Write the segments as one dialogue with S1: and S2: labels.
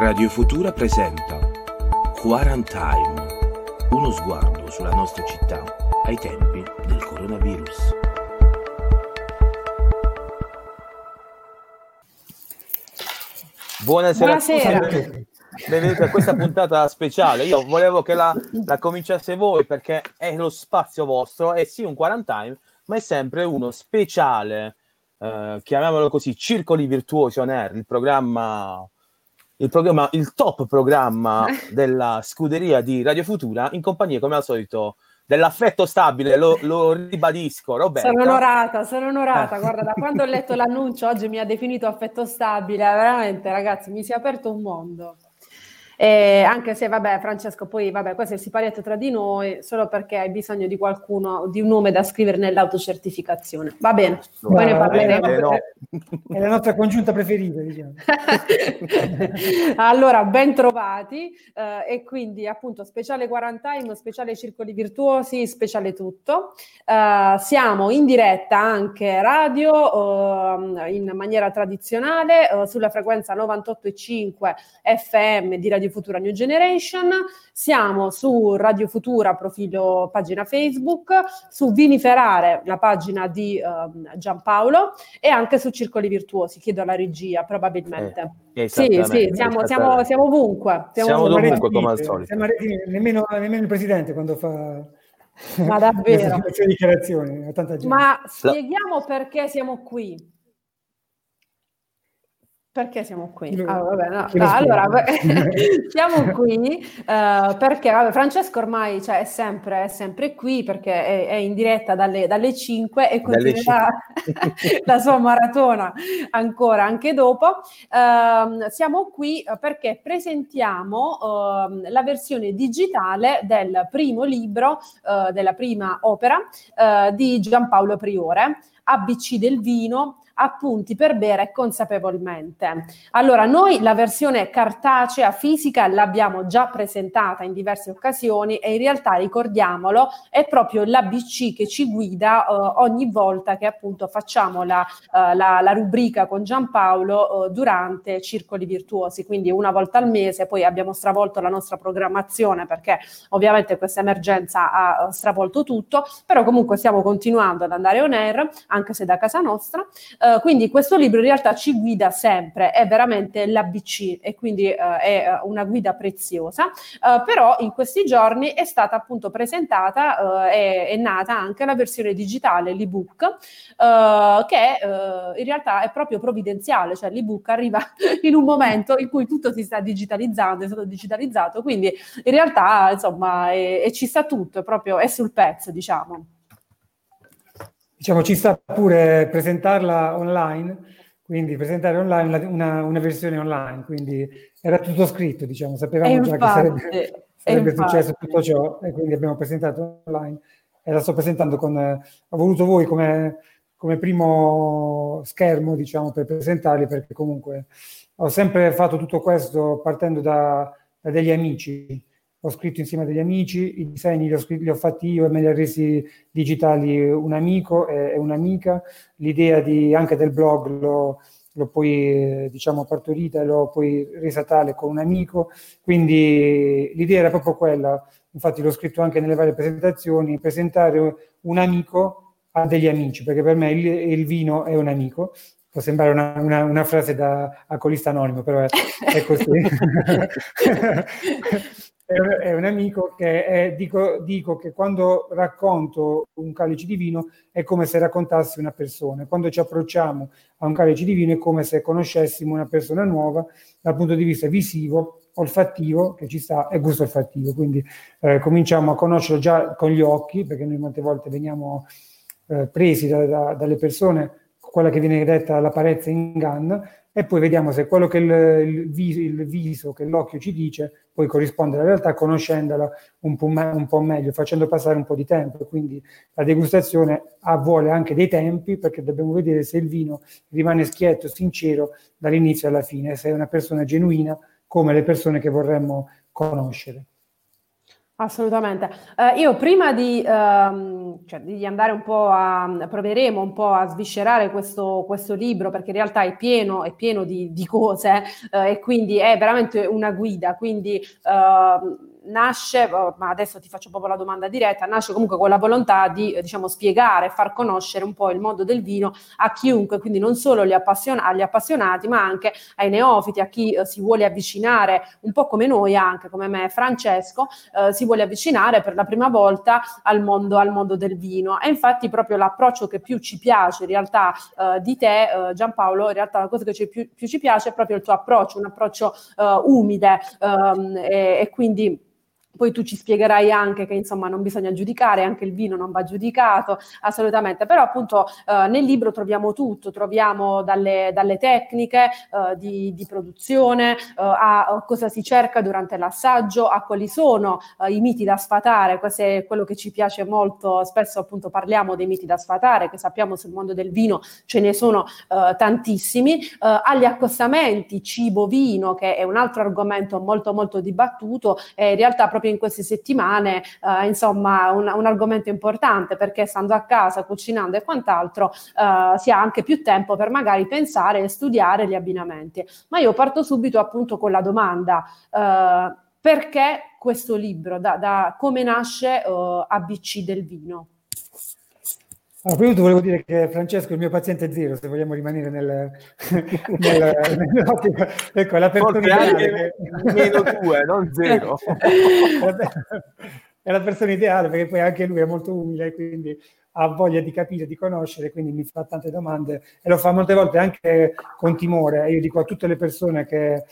S1: Radio Futura presenta Quarantine, uno sguardo sulla nostra città ai tempi del coronavirus.
S2: Buonasera,
S3: Buonasera.
S2: a tutti. Benvenuti a questa puntata speciale. Io volevo che la, la cominciasse voi perché è lo spazio vostro, è sì un quarantine, ma è sempre uno speciale, eh, chiamiamolo così, Circoli Virtuosi On Air, il programma, il programma, il top programma della scuderia di Radio Futura, in compagnia, come al solito, dell'affetto stabile, lo, lo ribadisco, Roberta.
S3: Sono onorata, sono onorata.
S2: Eh.
S3: Guarda, da quando ho letto l'annuncio oggi mi ha definito affetto stabile, veramente ragazzi, mi si è aperto un mondo. Eh, anche se, vabbè, Francesco, poi, vabbè, questo è il siparietto tra di noi, solo perché hai bisogno di qualcuno, di un nome da scrivere nell'autocertificazione. Va bene, poi ne parleremo.
S2: bene, no.
S4: È la nostra congiunta preferita, diciamo.
S3: allora, ben trovati eh, e quindi appunto speciale quarantine, speciale circoli virtuosi, speciale tutto. Eh, siamo in diretta anche radio eh, in maniera tradizionale eh, sulla frequenza 98.5 FM di Radio Futura New Generation. Siamo su Radio Futura, profilo pagina Facebook, su Viniferare, la pagina di ehm, Giampaolo e anche su Circoli Virtuosi. Chiedo alla regia, probabilmente.
S2: Eh,
S3: Sì, sì, siamo, siamo, siamo ovunque. Siamo
S2: Siamo
S3: ovunque.
S2: dovunque, come al solito.
S4: Nemmeno, nemmeno il presidente quando fa
S3: Ma davvero? Ma spieghiamo perché siamo qui. Perché siamo qui?
S4: Lo-
S3: Ah, vabbè, no. No, allora, siamo qui eh, perché vabbè, Francesco ormai cioè, è, sempre, è sempre qui perché è, è in diretta dalle, dalle 5 e continuerà la sua maratona ancora anche dopo. Ehm, siamo qui eh, perché presentiamo ehm, la versione digitale del primo libro, eh, della prima opera di Giampaolo Priore, ABC del vino, appunti per bere consapevolmente. Allora, noi la versione cartacea fisica l'abbiamo già presentata in diverse occasioni e in realtà, ricordiamolo, è proprio l'ABC che ci guida eh, ogni volta che appunto facciamo la, eh, la- la rubrica con Giampaolo eh, durante Circoli Virtuosi, quindi una volta al mese, poi abbiamo stravolto la nostra programmazione perché ovviamente questa emergenza ha eh, stravolto tutto, però comunque stiamo continuando ad andare on air, anche se da casa nostra. Eh, quindi questo libro in realtà ci guida sempre, è veramente l'ABC e quindi eh, è eh, una guida preziosa, Eh, però in questi giorni è stata appunto presentata, eh, è, è nata anche la versione digitale, l'ebook, eh, che eh, in realtà è proprio provvidenziale, cioè l'ebook arriva in un momento in cui tutto si sta digitalizzando, è stato digitalizzato, quindi in realtà insomma è- e ci sta tutto, è proprio è sul pezzo diciamo.
S4: Diciamo, ci sta pure presentarla online, quindi presentare online una, una versione online, quindi era tutto scritto, diciamo, sapevamo già che
S3: infatti,
S4: sarebbe, sarebbe
S3: infatti.
S4: successo tutto ciò e quindi abbiamo presentato online e la sto presentando con, eh, ho voluto voi come, come primo schermo, diciamo, per presentarli perché comunque ho sempre fatto tutto questo partendo da, da degli amici, ho scritto insieme a degli amici, i disegni li ho, scritti- li ho fatti io e me li ha resi digitali un amico e, e un'amica, l'idea di, anche del blog l'ho, l'ho poi eh, diciamo partorita e l'ho poi resa tale con un amico, quindi l'idea era proprio quella, infatti l'ho scritto anche nelle varie presentazioni, presentare un amico a degli amici, perché per me il, il vino è un amico, può sembrare una, una- una frase da alcolista anonimo, però è, è così. è, un, è un amico che è- dico, dico che quando racconto un calice di vino è come se raccontassi una persona. Quando ci approcciamo a un calice di vino è come se conoscessimo una persona nuova dal punto di vista visivo, olfattivo, che ci sta, e gusto olfattivo. Quindi eh, cominciamo a conoscerlo già con gli occhi, perché noi molte volte veniamo eh, presi da- da- dalle persone, quella che viene detta l'apparenza inganna, e poi vediamo se quello che il, il viso, il viso, che l'occhio ci dice, poi corrisponde alla realtà, conoscendola un po', me- un po' meglio, facendo passare un po' di tempo. Quindi la degustazione ha, vuole anche dei tempi, perché dobbiamo vedere se il vino rimane schietto, sincero dall'inizio alla fine, se è una persona genuina come le persone che vorremmo conoscere.
S3: Assolutamente. Eh, io prima di, ehm, cioè, di, andare un po' a, proveremo un po' a sviscerare questo, questo libro perché in realtà è pieno, è pieno di, di cose eh, e quindi è veramente una guida, quindi eh, nasce, oh, ma adesso ti faccio proprio la domanda diretta, nasce comunque con la volontà di eh, diciamo, spiegare, far conoscere un po' il mondo del vino a chiunque, quindi non solo agli, appassion- agli appassionati, ma anche ai neofiti, a chi eh, si vuole avvicinare, un po' come noi anche, come me Francesco, eh, si vuole avvicinare per la prima volta al mondo, al mondo del vino. E infatti proprio l'approccio che più ci piace in realtà eh, di te, eh, Giampaolo, in realtà la cosa che ci, più, più, ci piace è proprio il tuo approccio, un approccio eh, umile ehm, e, e quindi poi tu ci spiegherai anche che insomma non bisogna giudicare, anche il vino non va giudicato, assolutamente, però appunto eh, nel libro troviamo tutto, troviamo dalle, dalle tecniche eh, di, di, produzione, eh, a cosa si cerca durante l'assaggio, a quali sono eh, i miti da sfatare, questo è quello che ci piace molto, spesso appunto parliamo dei miti da sfatare, che sappiamo sul mondo del vino ce ne sono eh, tantissimi, eh, agli accostamenti cibo-vino, che è un altro argomento molto molto dibattuto, e in realtà proprio proprio in queste settimane, eh, insomma, un, un, argomento importante perché stando a casa, cucinando e quant'altro, eh, si ha anche più tempo per magari pensare e studiare gli abbinamenti. Ma io parto subito appunto con la domanda. Eh, perché questo libro, da, da come nasce uh, eh, ABC del vino?
S4: Allora, prima di volevo dire che Francesco è il mio paziente zero, se vogliamo rimanere nel, nel, nell'ottica. Ecco, la persona ideale.
S2: Che... Meno due, non zero.
S4: è la persona ideale perché poi anche lui è molto umile, quindi ha voglia di capire, di conoscere, quindi mi fa tante domande e lo fa molte volte anche con timore. Io dico a tutte le persone che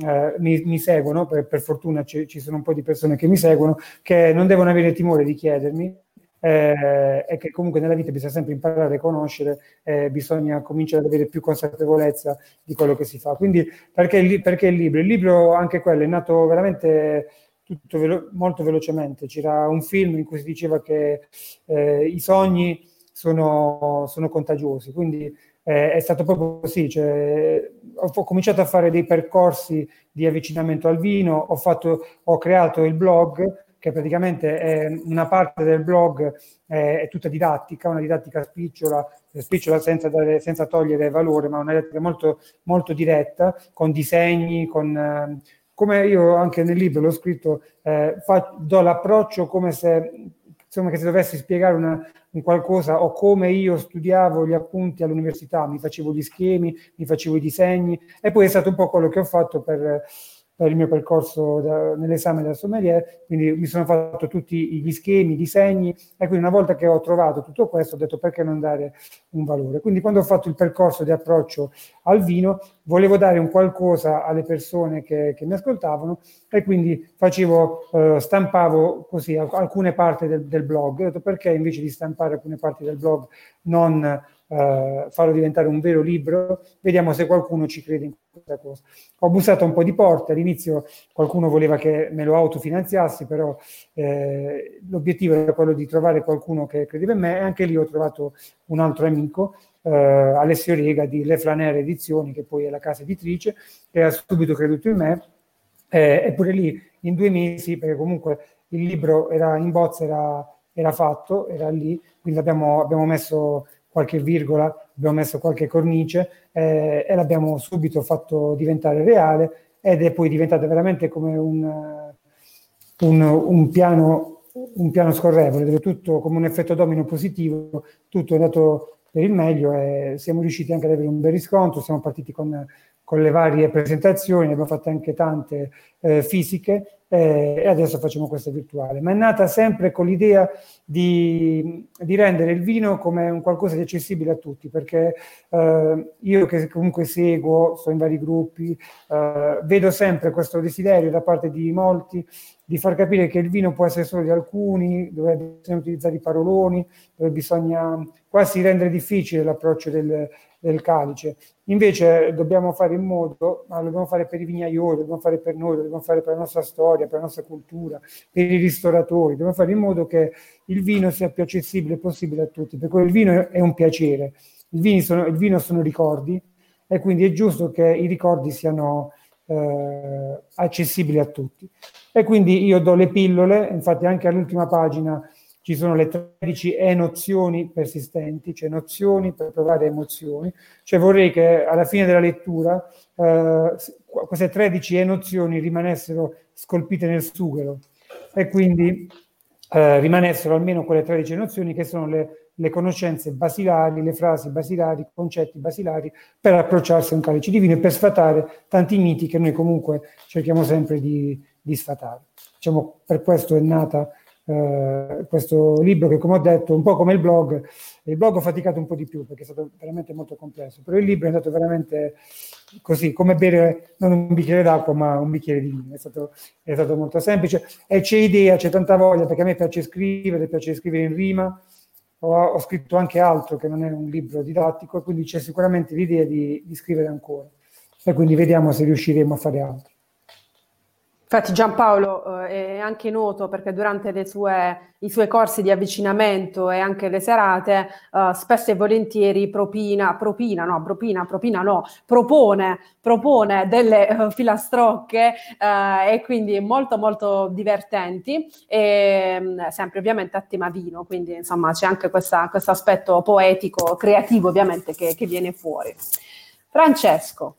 S4: eh, mi, mi, seguono, per, per fortuna ci, ci sono un po' di persone che mi seguono, che non devono avere timore di chiedermi, eh, e che comunque nella vita bisogna sempre imparare a conoscere, eh, bisogna cominciare ad avere più consapevolezza di quello che si fa. Quindi perché, perché il libro? Il libro anche quello è nato veramente tutto velo- molto velocemente. C'era un film in cui si diceva che eh, i sogni sono, sono contagiosi, quindi eh, è stato proprio così. Cioè, ho, cominciato a fare dei percorsi di avvicinamento al vino, ho, fatto, ho creato il blog che praticamente è una parte del blog è, è tutta didattica, una didattica spicciola, spicciola senza, dare, senza, togliere valore, ma una didattica molto, molto diretta, con disegni, con... Eh, come io anche nel libro l'ho scritto, eh, fa, do l'approccio come se, insomma, che se dovessi spiegare una, un qualcosa o come io studiavo gli appunti all'università, mi facevo gli schemi, mi facevo i disegni e poi è stato un po' quello che ho fatto per per il mio percorso da, nell'esame della sommelier, quindi mi sono fatto tutti gli schemi, i disegni e quindi una volta che ho trovato tutto questo ho detto perché non dare un valore. Quindi quando ho fatto il percorso di approccio al vino volevo dare un qualcosa alle persone che, che mi ascoltavano e quindi facevo, eh, stampavo così alcune parti del, del blog. Ho detto perché invece di stampare alcune parti del blog non eh, farlo diventare un vero libro, vediamo se qualcuno ci crede in questa cosa. Ho bussato un po' di porte, all'inizio qualcuno voleva che me lo autofinanziassi, però eh, l'obiettivo era quello di trovare qualcuno che credeva in me e anche lì ho trovato un altro amico, eh, Alessio Riega di Le Flanere Edizioni, che poi è la casa editrice, che ha subito creduto in me, eh, eppure lì in due mesi, perché comunque il libro era in bozza, era, era fatto, era lì, quindi abbiamo, abbiamo messo qualche virgola, abbiamo messo qualche cornice eh, e l'abbiamo subito fatto diventare reale ed è poi diventata veramente come un, un, un, piano, un piano scorrevole, dove tutto come un effetto domino positivo, tutto è andato per il meglio e siamo riusciti anche ad avere un bel riscontro, siamo partiti con, con le varie presentazioni, ne abbiamo fatte anche tante eh, fisiche eh, e adesso facciamo questa virtuale. Ma è nata sempre con l'idea di, di, rendere il vino come un qualcosa di accessibile a tutti, perché eh, io che comunque seguo, sto in vari gruppi, eh, vedo sempre questo desiderio da parte di molti di far capire che il vino può essere solo di alcuni, dove bisogna utilizzare i paroloni, dove bisogna quasi rendere difficile l'approccio del, del calice. Invece dobbiamo fare in modo, ma lo dobbiamo fare per i vignaioli, lo dobbiamo fare per noi, lo dobbiamo fare per la nostra storia, per la nostra cultura, per i ristoratori, dobbiamo fare in modo che il vino sia più accessibile possibile a tutti, perché il vino è un piacere, il, sono, il vino sono ricordi e quindi è giusto che i ricordi siano eh, accessibili a tutti. E quindi io do le pillole, infatti anche all'ultima pagina ci sono le 13 e-nozioni persistenti, cioè nozioni per provare emozioni. Cioè vorrei che alla fine della lettura eh, queste 13 e-nozioni rimanessero scolpite nel sughero e quindi eh, rimanessero almeno quelle 13 nozioni che sono le, le, conoscenze basilari, le frasi basilari, i concetti basilari per approcciarsi a un calice divino e per sfatare tanti miti che noi comunque cerchiamo sempre di, di sfatare. Diciamo, per questo è nata eh, questo libro che come ho detto un po' come il blog il blog ho faticato un po' di più perché è stato veramente molto complesso però il libro è andato veramente così come bere non un bicchiere d'acqua ma un bicchiere di vino. È stato, è stato molto semplice. E c'è idea, c'è tanta voglia perché a me piace scrivere, piace scrivere in rima. Ho, ho scritto anche altro che non è un libro didattico quindi c'è sicuramente l'idea di, di scrivere ancora. E quindi vediamo se riusciremo a fare altro
S3: Infatti Giampaolo eh, è anche noto perché durante sue, i suoi corsi di avvicinamento e anche le serate eh, spesso e volentieri propina, propina, no, propina, propina no, propone, propone delle uh, filastrocche uh, e quindi molto molto divertenti e um, sempre ovviamente a tema vino, quindi insomma c'è anche questo aspetto poetico, creativo ovviamente che, che viene fuori. Francesco.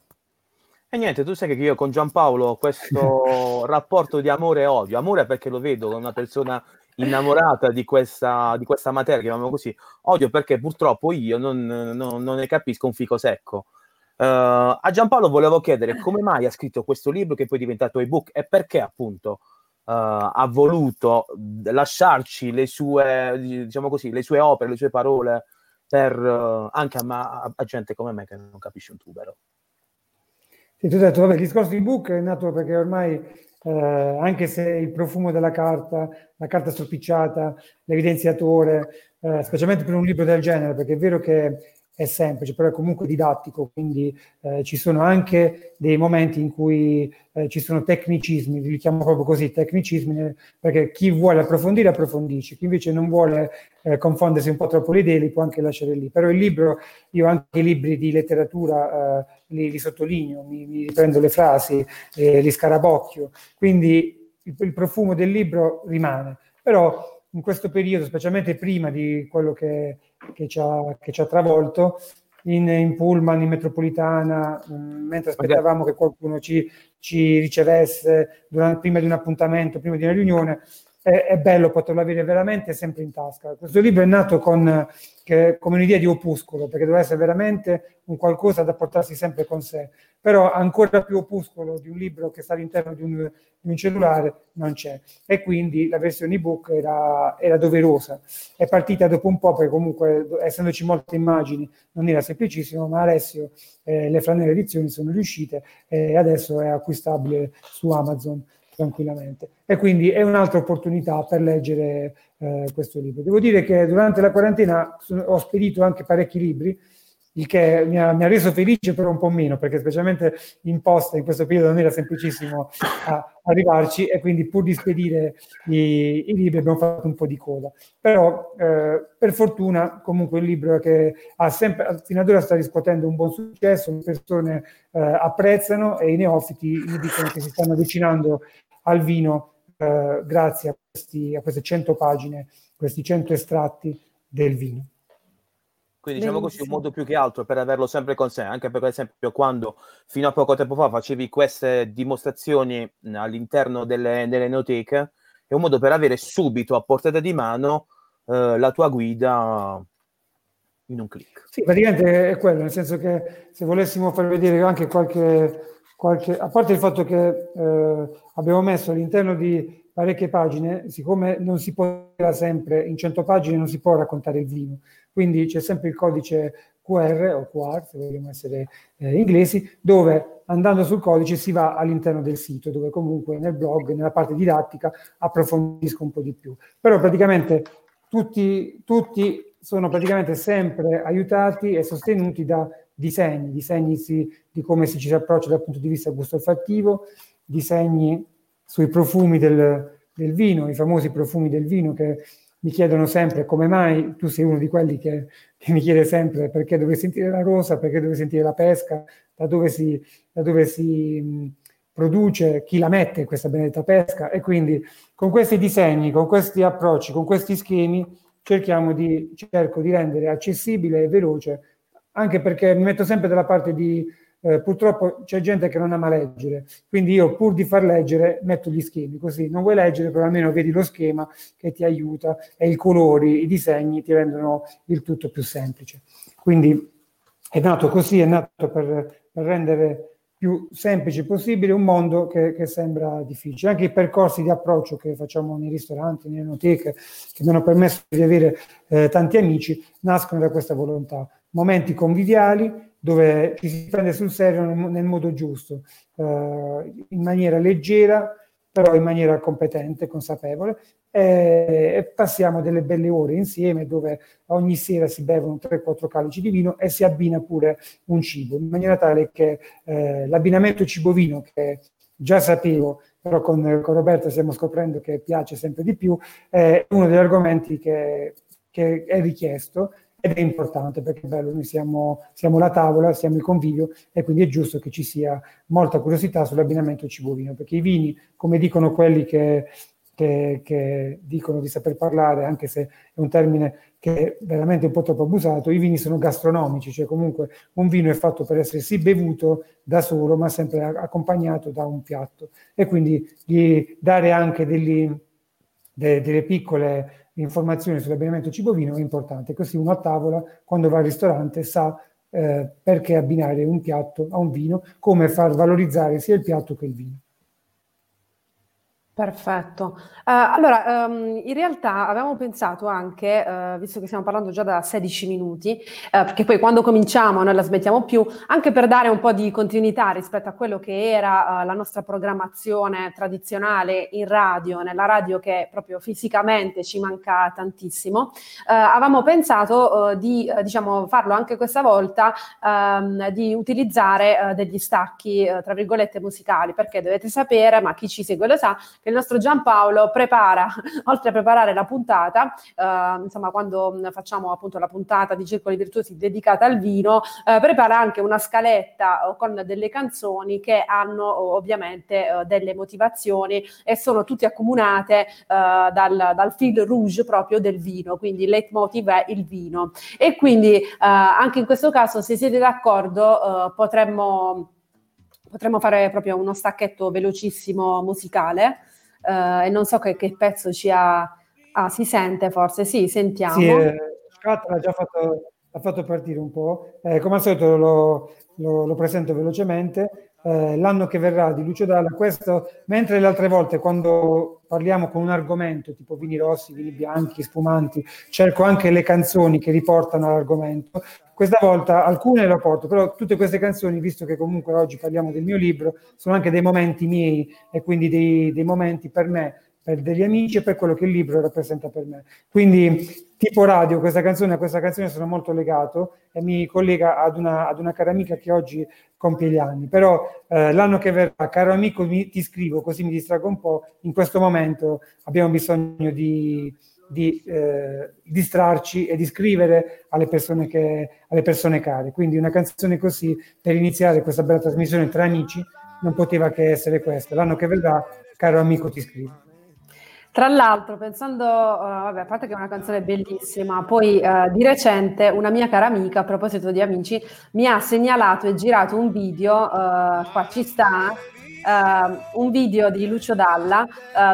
S2: E niente, tu sai che io con Giampaolo ho questo rapporto di amore e odio. Amore perché lo vedo come una persona innamorata di questa, di questa materia, chiamiamo così. Odio perché purtroppo io non, non, non ne capisco un fico secco. Uh, a Giampaolo volevo chiedere come mai ha scritto questo libro che poi è diventato ebook e perché appunto uh, ha voluto lasciarci le sue, diciamo così, le sue opere, le sue parole per uh, anche a, a, a gente come me che non capisce un tubero.
S4: E tu hai detto, vabbè, il discorso di book è nato perché ormai, eh, anche se il profumo della carta, la carta stropicciata, l'evidenziatore, eh, specialmente per un libro del genere, perché è vero che è semplice, però è comunque didattico, quindi eh, ci sono anche dei momenti in cui eh, ci sono tecnicismi, li chiamo proprio così, tecnicismi, perché chi vuole approfondire approfondisce, chi invece non vuole eh, confondersi un po' troppo le idee li può anche lasciare lì. Però il libro, io anche i libri di letteratura eh, li, li, sottolineo, mi, mi, riprendo le frasi, eh, li scarabocchio, quindi il, il profumo del libro rimane. Però in questo periodo, specialmente prima di quello che che ci ha, che ci ha travolto in, in, pullman, in metropolitana, mh, mm, mentre aspettavamo che qualcuno ci, ci ricevesse durante, prima di un appuntamento, prima di una riunione, è, è, bello poterlo avere veramente sempre in tasca. Questo libro è nato con, che, come un'idea di opuscolo, perché doveva essere veramente un qualcosa da portarsi sempre con sé, però ancora più opuscolo di un libro che sta all'interno di un, di un cellulare non c'è. E quindi la versione ebook era, era doverosa. È partita dopo un po', perché comunque, essendoci molte immagini, non era semplicissimo, ma Alessio, eh, le Franelle Edizioni sono riuscite e adesso è acquistabile su Amazon tranquillamente. E quindi è un'altra opportunità per leggere eh, questo libro. Devo dire che durante la quarantena ho spedito anche parecchi libri, il che mi ha, mi ha, reso felice però un po' meno, perché specialmente in posta in questo periodo non era semplicissimo a, arrivarci e quindi pur di spedire i, i, libri abbiamo fatto un po' di coda. Però eh, per fortuna comunque il libro che ha sempre, fino ad ora sta riscuotendo un buon successo, le persone eh, apprezzano e i neofiti mi dicono che si stanno avvicinando al vino eh, grazie a, questi, a queste 100 pagine, questi 100 estratti del vino.
S2: Quindi diciamo così un modo più che altro per averlo sempre con sé, anche per esempio quando fino a poco tempo fa facevi queste dimostrazioni all'interno delle, delle enoteche, è un modo per avere subito a portata di mano eh, la tua guida in un clic.
S4: Sì, praticamente è quello, nel senso che se volessimo far vedere anche qualche, qualche a parte il fatto che eh, abbiamo messo all'interno di parecchie pagine, siccome non si può sempre in 100 pagine non si può raccontare il vino, quindi c'è sempre il codice QR o QR, se vogliamo essere eh, inglesi, dove andando sul codice si va all'interno del sito, dove comunque nel blog, nella parte didattica, approfondisco un po' di più. Però praticamente tutti, tutti sono praticamente sempre aiutati e sostenuti da disegni, disegni di come si ci si approccia dal punto di vista gusto-olfattivo, disegni sui profumi del, del vino, i famosi profumi del vino che mi chiedono sempre come mai tu sei uno di quelli che, che, mi chiede sempre perché dove sentire la rosa, perché dove sentire la pesca, da dove si, da dove si, produce, chi la mette questa benedetta pesca? E quindi con questi disegni, con questi approcci, con questi schemi cerchiamo di, cerco di rendere accessibile e veloce, anche perché mi metto sempre dalla parte di eh, purtroppo c'è gente che non ama leggere, quindi io pur di far leggere metto gli schemi, così non vuoi leggere, però almeno vedi lo schema che ti aiuta e i colori, i disegni ti rendono il tutto più semplice. Quindi è nato così, è nato per, per rendere più semplice possibile un mondo che, che, sembra difficile. Anche i percorsi di approccio che facciamo nei ristoranti, nelle enoteche, che mi hanno permesso di avere eh, tanti amici, nascono da questa volontà. Momenti conviviali dove ci si prende sul serio nel, modo giusto, eh, in maniera leggera, però in maniera competente, consapevole, e, e passiamo delle belle ore insieme dove ogni sera si bevono 3-4 calici di vino e si abbina pure un cibo, in maniera tale che eh, l'abbinamento cibo-vino, che già sapevo, però con, con Roberta stiamo scoprendo che piace sempre di più, è uno degli argomenti che, che è richiesto ed è importante perché è noi siamo, siamo, la tavola, siamo il convivio e quindi è giusto che ci sia molta curiosità sull'abbinamento cibo-vino, perché i vini, come dicono quelli che, che, che, dicono di saper parlare, anche se è un termine che è veramente un po' troppo abusato, i vini sono gastronomici, cioè comunque un vino è fatto per essere sì bevuto da solo, ma sempre accompagnato da un piatto. E quindi di dare anche degli, de, delle piccole informazioni sull'abbinamento cibo-vino è importante, così uno a tavola, quando va al ristorante, sa eh, perché abbinare un piatto a un vino, come far valorizzare sia il piatto che il vino.
S3: Perfetto. Uh, allora, um, in realtà avevamo pensato anche, uh, visto che stiamo parlando già da 16 minuti, uh, perché poi quando cominciamo non la smettiamo più, anche per dare un po' di continuità rispetto a quello che era la nostra programmazione tradizionale in radio, nella radio che proprio fisicamente ci manca tantissimo, avevamo pensato di diciamo, farlo anche questa volta, um, di utilizzare degli stacchi, tra virgolette, musicali, perché dovete sapere, ma chi ci segue lo sa, che il nostro Giampaolo prepara, oltre a preparare la puntata, eh, insomma quando facciamo appunto la puntata di Circoli Virtuosi dedicata al vino, eh, prepara anche una scaletta eh, con delle canzoni che hanno ovviamente eh, delle motivazioni e sono tutte accomunate eh, dal, dal fil rouge proprio del vino, quindi il leitmotiv è il vino. E quindi eh, anche in questo caso, se siete d'accordo, potremmo potremmo fare proprio uno stacchetto velocissimo musicale uh, e non so che, che, pezzo ci ha... Ah, si sente forse? Sì, sentiamo. Sì,
S4: eh, Scott l'ha già fatto, l'ha fatto partire un po'. Eh, come al solito lo, lo, lo presento velocemente. Eh, l'anno che verrà di Lucio Dalla, questo, mentre le altre volte quando parliamo con un argomento tipo vini rossi, vini bianchi, spumanti, cerco anche le canzoni che riportano all'argomento, questa volta alcune le porto, però tutte queste canzoni, visto che comunque oggi parliamo del mio libro, sono anche dei momenti miei e quindi dei, dei momenti per me, per degli amici e per quello che il libro rappresenta per me. Quindi tipo radio, questa canzone a questa canzone sono molto legato e mi collega ad una, ad una cara amica che oggi compie gli anni. Però eh, l'anno che verrà, caro amico, mi, ti scrivo così mi distrago un po'. In questo momento abbiamo bisogno di di eh, distrarci e di scrivere alle persone, che, alle persone care. Quindi una canzone così per iniziare questa bella trasmissione tra amici non poteva che essere questa. L'anno che verrà, caro amico, ti scrivo.
S3: Tra l'altro, pensando, uh, vabbè, a parte che è una canzone bellissima, poi uh, di recente una mia cara amica, a proposito di amici, mi ha segnalato e girato un video, uh, qua ci sta, un video di Lucio Dalla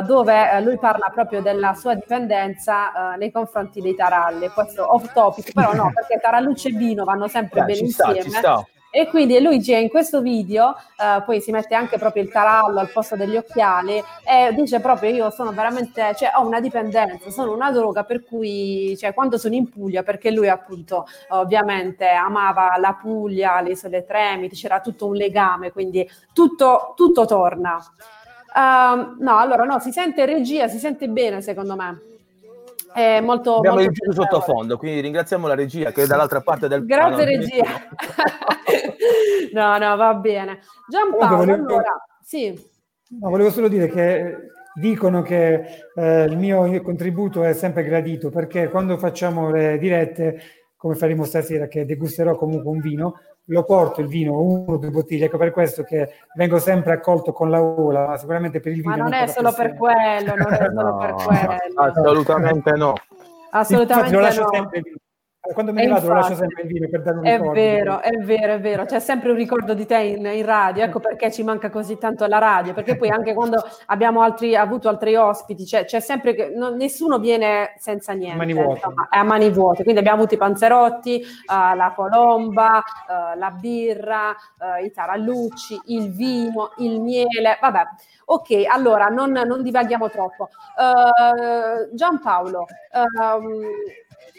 S3: dove lui parla proprio della sua dipendenza nei confronti dei taralli. Questo off topic, però no, perché tarallucce e vino vanno sempre Beh, bene insieme. Sta, e quindi Luigi in questo video uh, poi si mette anche proprio il tarallo al posto degli occhiali e dice proprio io sono veramente, cioè ho una dipendenza, sono una droga per cui, cioè quando sono in Puglia, perché lui appunto ovviamente amava la Puglia, le isole Tremiti, c'era tutto un legame, quindi tutto, tutto torna. Uh, no, allora no, si sente regia, si sente bene secondo me. È molto,
S2: Abbiamo
S3: molto
S2: il più sottofondo, quindi ringraziamo la regia che è dall'altra parte del
S3: Grazie regia. no, no, va bene. Giampaolo, volevo, allora, sì.
S4: No, volevo solo dire che dicono che eh, il mio contributo è sempre gradito perché quando facciamo le dirette, come faremo stasera, che degusterò comunque un vino, lo porto il vino, uno o due bottiglie, ecco per questo che vengo sempre accolto con la ola, ma sicuramente per il vino.
S3: Ma non è solo per quello, non è solo
S2: No,
S3: per quello.
S2: assolutamente no.
S3: Assolutamente
S4: Infatti lo lascio
S3: no.
S4: sempre il vino. Quando me ne vado lo lascio
S3: infatti,
S4: sempre il vino per dare un
S3: È
S4: ricordo.
S3: vero, è vero, è vero. C'è sempre un ricordo di te in, in radio, ecco perché ci manca così tanto la radio, perché poi anche quando abbiamo altri, avuto altri ospiti, c'è, c'è sempre che non- nessuno viene senza niente,
S4: mani vuote.
S3: insomma, è a mani vuote. Quindi abbiamo avuto i panzerotti, eh, la colomba, eh, la birra, eh, i tarallucci, il vino, il miele, vabbè. Ok, allora non, non divaghiamo troppo. Eh, Giampaolo, ehm,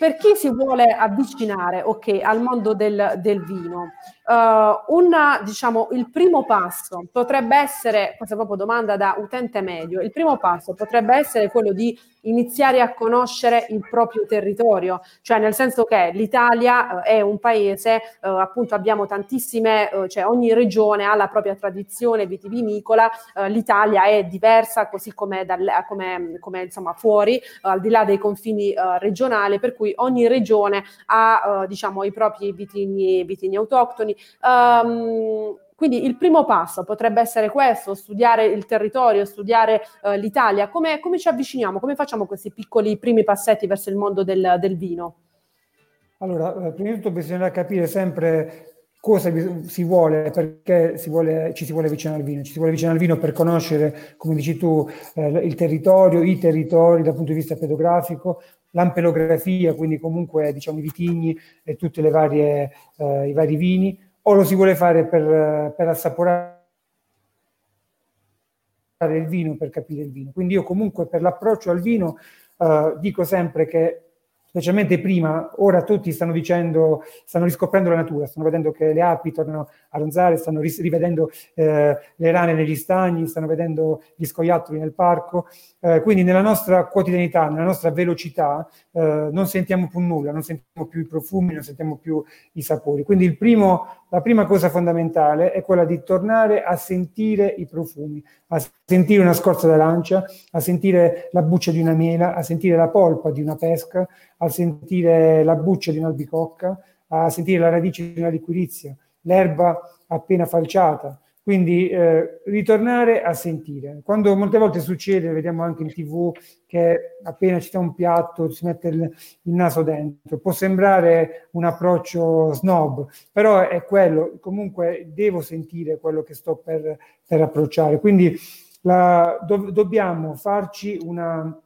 S3: per chi si vuole avvicinare ok, al mondo del, del vino, eh, una, diciamo, il primo passo potrebbe essere, questa è proprio domanda da utente medio, il primo passo potrebbe essere quello di iniziare a conoscere il proprio territorio, cioè nel senso che l'Italia eh, è un paese, eh, appunto abbiamo tantissime, eh, cioè ogni regione ha la propria tradizione vitivinicola, eh, l'Italia è diversa così come, dal, come, come insomma fuori, al di là dei confini eh, regionali, per cui ogni regione ha eh, diciamo i propri vitigni, vitigni autoctoni. Ehm, quindi il primo passo potrebbe essere questo, studiare il territorio, studiare eh, l'Italia. Come, come ci avviciniamo? Come facciamo questi piccoli primi passetti verso il mondo del, del vino?
S4: Allora, eh, prima di tutto bisogna capire sempre cosa si vuole, perché si vuole, ci si vuole avvicinare al vino. Ci si vuole avvicinare al vino per conoscere, come dici tu, eh, il territorio, i territori dal punto di vista pedografico, l'ampelografia, quindi comunque diciamo i vitigni e tutti eh, i vari vini, o lo si vuole fare per, per assaporare il vino, per capire il vino. Quindi io comunque per l'approccio al vino eh, dico sempre che specialmente prima, ora tutti stanno dicendo, stanno riscoprendo la natura, stanno vedendo che le api tornano a ronzare, stanno ris- rivedendo eh, le rane negli stagni, stanno vedendo gli scoiattoli nel parco, eh, quindi nella nostra quotidianità, nella nostra velocità, eh, non sentiamo più nulla, non sentiamo più i profumi, non sentiamo più i sapori. Quindi il primo, la prima cosa fondamentale è quella di tornare a sentire i profumi, a sentire una scorza d'arancia, a sentire la buccia di una mela, a sentire la polpa di una pesca, a sentire la buccia di un'albicocca, a sentire la radice di una liquirizia, l'erba appena falciata. Quindi eh, ritornare a sentire. Quando molte volte succede, vediamo anche in tv, che appena ci sta un piatto si mette il, il naso dentro. Può sembrare un approccio snob, però è quello. Comunque devo sentire quello che sto per, per approcciare. Quindi la, do, dobbiamo farci una,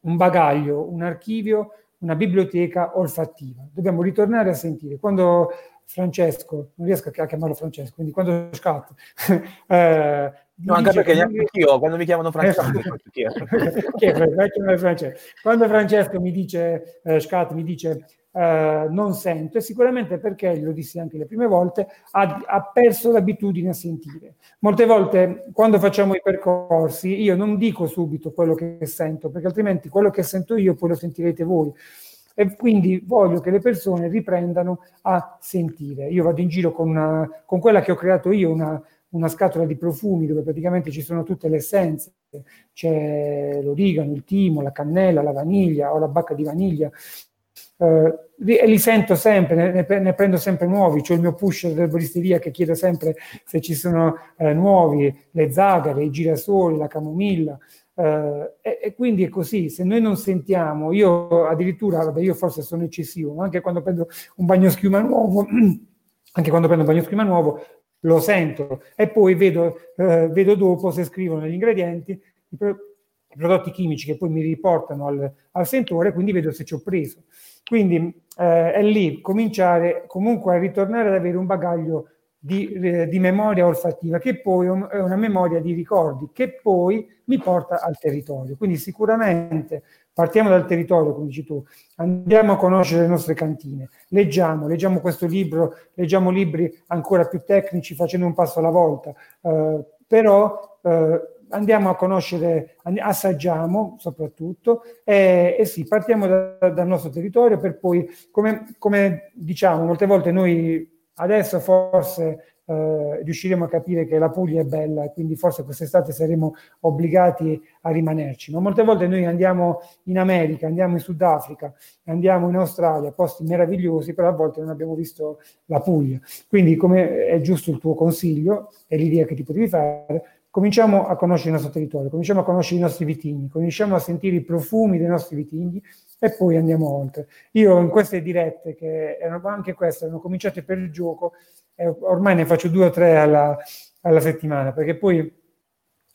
S4: un bagaglio, un archivio una biblioteca olfattiva. Dobbiamo ritornare a sentire. Quando Francesco, non riesco a chiamarlo Francesco, quindi quando Scat...
S2: eh, no, anche perché neanche io, quando mi chiamano Francesco...
S4: Francesco. Quando Francesco mi dice, eh, Scat mi dice Uh, non sento e sicuramente perché, glielo dissi anche le prime volte, ha, ha, perso l'abitudine a sentire. Molte volte quando facciamo i percorsi io non dico subito quello che sento, perché altrimenti quello che sento io poi lo sentirete voi. E quindi voglio che le persone riprendano a sentire. Io vado in giro con, una, con quella che ho creato io, una, una scatola di profumi dove praticamente ci sono tutte le essenze, c'è l'origano, il timo, la cannella, la vaniglia o la bacca di vaniglia, Uh, e li sento sempre, ne, ne, prendo sempre nuovi, c'è il mio pusher dell'erboristeria che chiedo sempre se ci sono uh, nuovi, le zagare, i girasoli, la camomilla, uh, e, e, quindi è così, se noi non sentiamo, io addirittura, vabbè io forse sono eccessivo, ma anche quando prendo un bagno schiuma nuovo, anche quando prendo un bagno schiuma nuovo, lo sento e poi vedo, vedo dopo se scrivono gli ingredienti, i, pro- i prodotti chimici che poi mi riportano al, al sentore, quindi vedo se ci ho preso. Quindi eh, è lì cominciare comunque a ritornare ad avere un bagaglio di, eh, di, memoria olfattiva, che poi è una memoria di ricordi, che poi mi porta al territorio. Quindi sicuramente partiamo dal territorio, come dici tu, andiamo a conoscere le nostre cantine, leggiamo, leggiamo questo libro, leggiamo libri ancora più tecnici facendo un passo alla volta, eh, però eh, andiamo a conoscere, assaggiamo soprattutto e, e sì, partiamo da, dal nostro territorio per poi, come, come, diciamo, molte volte noi adesso forse eh, riusciremo a capire che la Puglia è bella e quindi forse quest'estate saremo obbligati a rimanerci. Ma molte volte noi andiamo in America, andiamo in Sudafrica, andiamo in Australia, posti meravigliosi, però a volte non abbiamo visto la Puglia. Quindi come è giusto il tuo consiglio e l'idea che ti potevi fare, cominciamo a conoscere il nostro territorio, cominciamo a conoscere i nostri vitigni, cominciamo a sentire i profumi dei nostri vitigni e poi andiamo oltre. Io in queste dirette, che erano anche queste, erano cominciate per il gioco, e ormai ne faccio due o tre alla, alla settimana, perché poi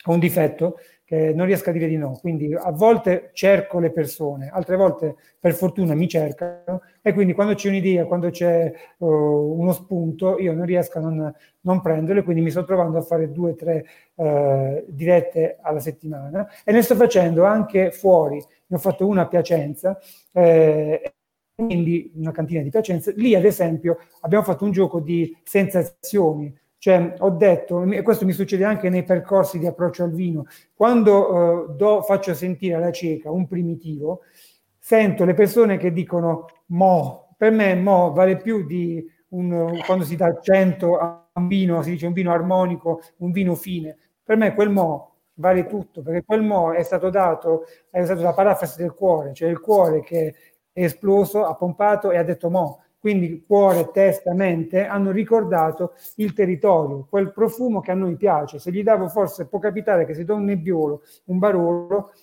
S4: ho un difetto che non riesco a dire di no, quindi a volte cerco le persone, altre volte per fortuna mi cercano. E quindi quando c'è un'idea, quando c'è uh, uno spunto, io non riesco a non, non prenderle, quindi mi sto trovando a fare due o tre uh, dirette alla settimana. E ne sto facendo anche fuori, ne ho fatto una a Piacenza, eh, quindi una cantina di Piacenza, lì ad esempio abbiamo fatto un gioco di sensazioni, cioè, ho detto, e questo mi succede anche nei percorsi di approccio al vino, quando eh, do, faccio sentire alla cieca un primitivo, sento le persone che dicono mo, per me mo vale più di un, quando si dà 100 a un vino, si dice un vino armonico, un vino fine. Per me quel mo vale tutto, perché quel mo è stato dato, è stata la parafrasi del cuore, cioè il cuore che è esploso, ha pompato e ha detto mo quindi cuore, testa, mente, hanno ricordato il territorio, quel profumo che a noi piace. Se gli davo forse può capitare che se do un nebbiolo, un barolo,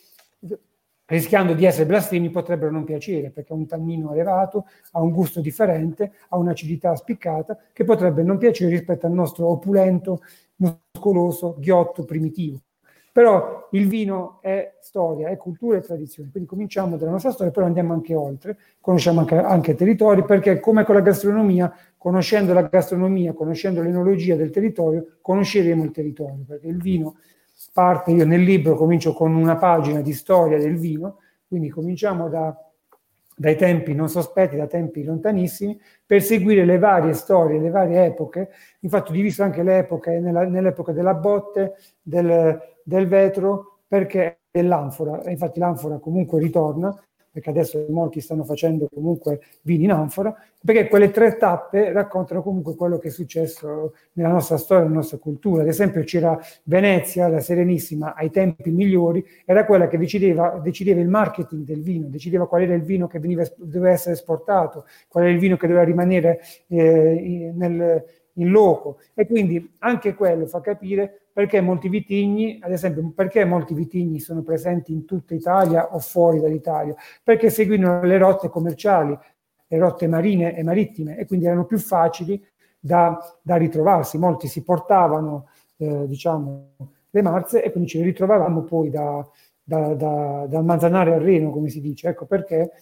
S4: rischiando di essere blasfemi, potrebbero non piacere perché ha un tannino elevato, ha un gusto differente, ha un'acidità spiccata che potrebbe non piacere rispetto al nostro opulento, muscoloso, ghiotto primitivo. Però il vino è storia, è cultura e tradizione, quindi cominciamo dalla nostra storia, però andiamo anche oltre, conosciamo anche, anche territori, perché come con la gastronomia, conoscendo la gastronomia, conoscendo l'enologia del territorio, conosceremo il territorio, perché il vino parte, io nel libro comincio con una pagina di storia del vino, quindi cominciamo da dai tempi non sospetti, da tempi lontanissimi, per seguire le varie storie, le varie epoche. Infatti ho diviso anche le epoche nella, nell'epoca della botte, del, del vetro, perché dell'anfora. Infatti l'anfora comunque ritorna, perché adesso molti stanno facendo comunque vini in anfora, perché quelle tre tappe raccontano comunque quello che è successo nella nostra storia, nella nostra cultura. Ad esempio c'era Venezia, la Serenissima, ai tempi migliori, era quella che decideva, decideva il marketing del vino, decideva qual era il vino che veniva, doveva essere esportato, qual era il vino che doveva rimanere eh, nel, in loco. E quindi anche quello fa capire perché molti vitigni, ad esempio, perché molti vitigni sono presenti in tutta Italia o fuori dall'Italia? Perché seguivano le rotte commerciali, le rotte marine e marittime e quindi erano più facili da, da ritrovarsi. Molti si portavano, eh, diciamo, le marze e quindi ci ritrovavamo poi da, da, da, dal Manzanare al Reno, come si dice. Ecco perché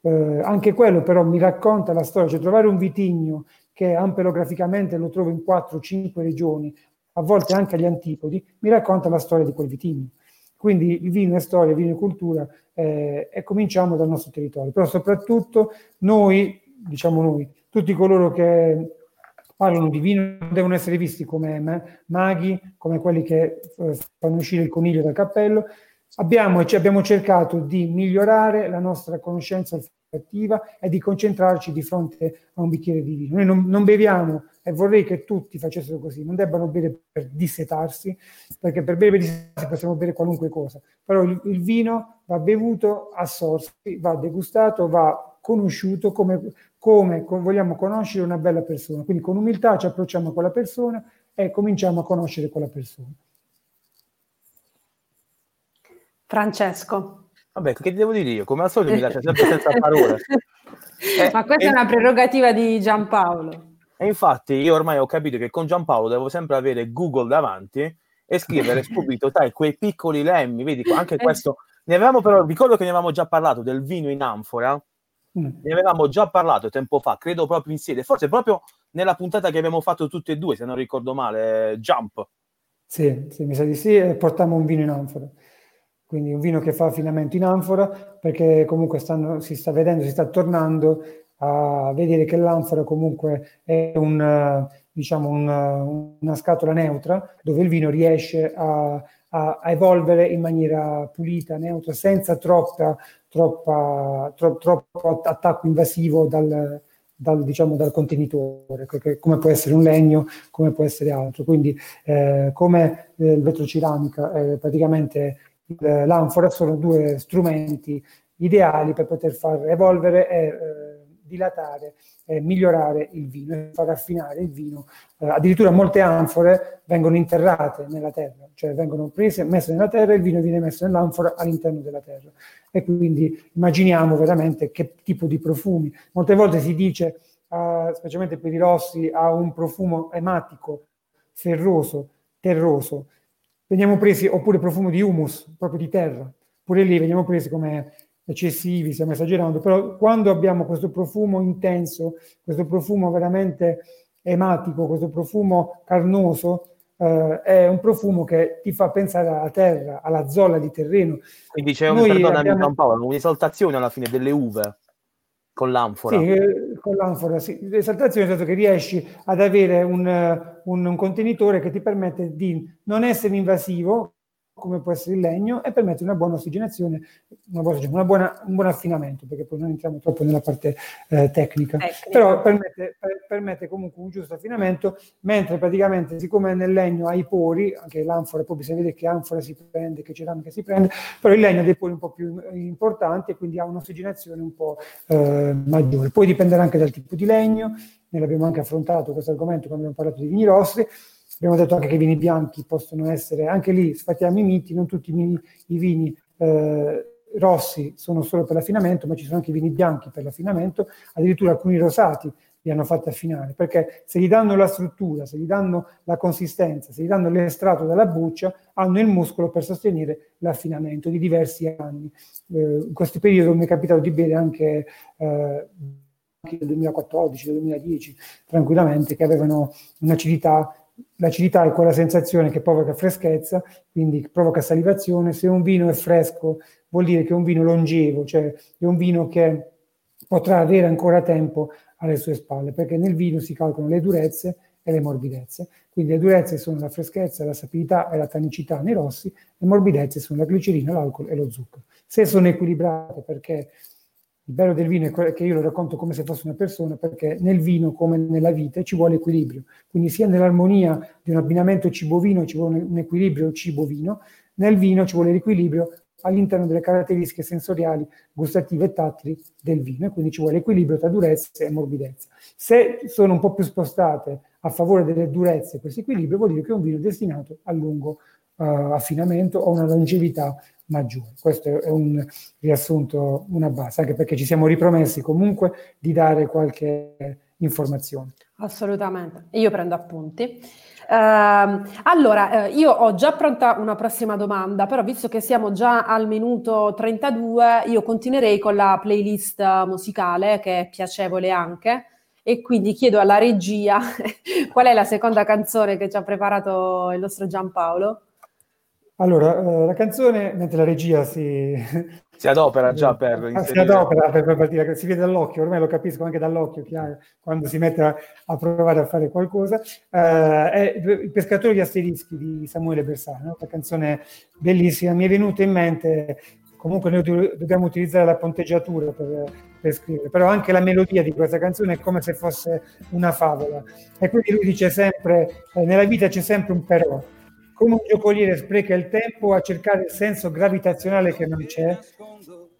S4: eh, anche quello però mi racconta la storia, cioè trovare un vitigno che ampelograficamente lo trovo in 4-5 regioni, a volte anche agli antipodi, mi racconta la storia di quel vitigno. Quindi il vino è storia, il vino è cultura eh, e cominciamo dal nostro territorio. Però soprattutto noi, diciamo noi, tutti coloro che parlano di vino devono essere visti come maghi, come quelli che eh, fanno uscire il coniglio dal cappello. Abbiamo, abbiamo cercato di migliorare la nostra conoscenza attiva e di concentrarci di fronte a un bicchiere di vino. Noi non, non, beviamo e vorrei che tutti facessero così, non debbano bere per dissetarsi, perché per bere per dissetarsi possiamo bere qualunque cosa, però il, il vino va bevuto a sorsi, va degustato, va conosciuto come, come vogliamo conoscere una bella persona. Quindi con umiltà ci approcciamo a quella persona e cominciamo a conoscere quella persona.
S3: Francesco.
S2: Vabbè, che devo dire io? Come al solito mi lascia sempre senza parole.
S3: Eh, Ma questa e, è una prerogativa di Giampaolo.
S2: E infatti io ormai ho capito che con Giampaolo devo sempre avere Google davanti e scrivere subito, dai, quei piccoli lemmi, vedi, anche eh. questo... Ne avevamo però, ricordo che ne avevamo già parlato del vino in anfora, mm. ne avevamo già parlato tempo fa, credo proprio in sede, forse proprio nella puntata che abbiamo fatto tutte e due, se non ricordo male, Jump.
S4: Sì, sì mi sa di sì, portiamo un vino in anfora quindi un vino che fa affinamento in anfora, perché comunque stanno, si sta vedendo, si sta tornando a vedere che l'anfora comunque è un, diciamo un, una scatola neutra dove il vino riesce a, a, a, evolvere in maniera pulita, neutra, senza troppa, troppa, tro, troppo attacco invasivo dal, dal, diciamo, dal contenitore, come può essere un legno, come può essere altro. Quindi eh, come eh, il vetroceramica, eh, praticamente l'anfora sono due strumenti ideali per poter far evolvere e eh, dilatare e migliorare il vino e far raffinare il vino. Eh, addirittura molte anfore vengono interrate nella terra, cioè vengono prese, messe nella terra e il vino viene messo nell'anfora all'interno della terra. E quindi immaginiamo veramente che tipo di profumi. Molte volte si dice, uh, specialmente per i rossi, ha un profumo ematico, ferroso, terroso. Veniamo presi, oppure profumo di humus, proprio di terra. Pure lì veniamo presi come eccessivi, stiamo esagerando, però quando abbiamo questo profumo intenso, questo profumo veramente ematico, questo profumo carnoso, eh, è un profumo che ti fa pensare alla terra, alla zolla di terreno.
S2: Quindi c'è un, Noi perdonami abbiamo... Paolo, un'esaltazione alla fine delle uve con l'anfora.
S4: Sì, eh, con l'anfora, sì. L'esaltazione nel senso che riesci ad avere un, un, un contenitore che ti permette di non essere invasivo, come può essere il legno e permette una buona ossigenazione, una buona, una buona, un buon affinamento, perché poi non entriamo troppo nella parte eh, tecnica, Tecnica. però permette, per, permette, comunque un giusto affinamento, mentre praticamente siccome nel legno ha i pori, anche l'anfora, poi bisogna vedere che anfora si prende, che ceramica si prende, però il legno ha dei pori un po' più importanti e quindi ha un'ossigenazione un po' eh, maggiore. Poi dipenderà anche dal tipo di legno, ne abbiamo anche affrontato questo argomento quando abbiamo parlato di vini rossi, Abbiamo detto anche che i vini bianchi possono essere, anche lì sfatiamo i miti, non tutti i vini, i vini eh, rossi sono solo per l'affinamento, ma ci sono anche i vini bianchi per l'affinamento, addirittura alcuni rosati li hanno fatti affinare, perché se gli danno la struttura, se gli danno la consistenza, se gli danno l'estratto dalla buccia, hanno il muscolo per sostenere l'affinamento di diversi anni. Eh, in questo periodo mi è capitato di bere anche eh, del 2014, del 2010, tranquillamente, che avevano un'acidità l'acidità è quella sensazione che provoca freschezza, quindi provoca salivazione. Se un vino è fresco, vuol dire che è un vino longevo, cioè è un vino che potrà avere ancora tempo alle sue spalle, perché nel vino si calcolano le durezze e le morbidezze. Quindi le durezze sono la freschezza, la sapidità e la tannicità nei rossi, le morbidezze sono la glicerina, l'alcol e lo zucchero. Se sono equilibrate perché il bello del vino è che io lo racconto come se fosse una persona, perché nel vino, come nella vita, ci vuole equilibrio. Quindi sia nell'armonia di un abbinamento cibo-vino ci vuole un equilibrio cibo-vino, nel vino ci vuole l'equilibrio all'interno delle caratteristiche sensoriali, gustative e tattili del vino, e quindi ci vuole equilibrio tra durezza e morbidezza. Se sono un po' più spostate a favore delle durezze questo equilibrio, vuol dire che è un vino destinato a lungo uh, affinamento o una longevità maggiore. Questo è un riassunto, una base, anche perché ci siamo ripromessi comunque di dare qualche informazione.
S3: Assolutamente, io prendo appunti. Uh, allora, uh, io ho già pronta una prossima domanda, però visto che siamo già al minuto 32, io continuerei con la playlist musicale che è piacevole anche e quindi chiedo alla regia qual è la seconda canzone che ci ha preparato il nostro Giampaolo.
S4: Allora, eh, la canzone, mentre la regia si...
S2: Si adopera già per
S4: inserire... Ah, si adopera per partire, si vede dall'occhio, ormai lo capisco anche dall'occhio quando si mette a, a, provare a fare qualcosa. Uh, è Il pescatore di asterischi di Samuele Bersano, una canzone bellissima, mi è venuta in mente, comunque noi dobbiamo utilizzare la ponteggiatura per, per scrivere, però anche la melodia di questa canzone è come se fosse una favola. E quindi lui dice sempre, eh, nella vita c'è sempre un però come un giocoliere spreca il tempo a cercare il senso gravitazionale che non c'è,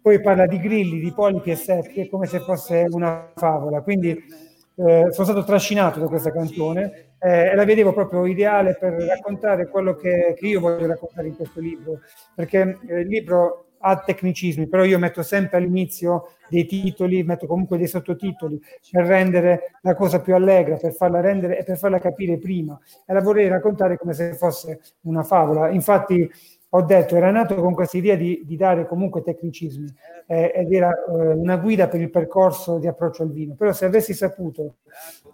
S4: poi parla di grilli, di polipi e secchi, come se fosse una favola. Quindi eh, sono stato trascinato da questa canzone eh, e la vedevo proprio ideale per raccontare quello che, che io voglio raccontare in questo libro, perché eh, il libro ha tecnicismi, però io metto sempre all'inizio dei titoli, metto comunque dei sottotitoli per rendere la cosa più allegra, per farla rendere e per farla capire prima. E la vorrei raccontare come se fosse una favola. Infatti ho detto, era nato con questa idea di, di dare comunque tecnicismi eh, ed era eh, una guida per il percorso di approccio al vino. Però se avessi saputo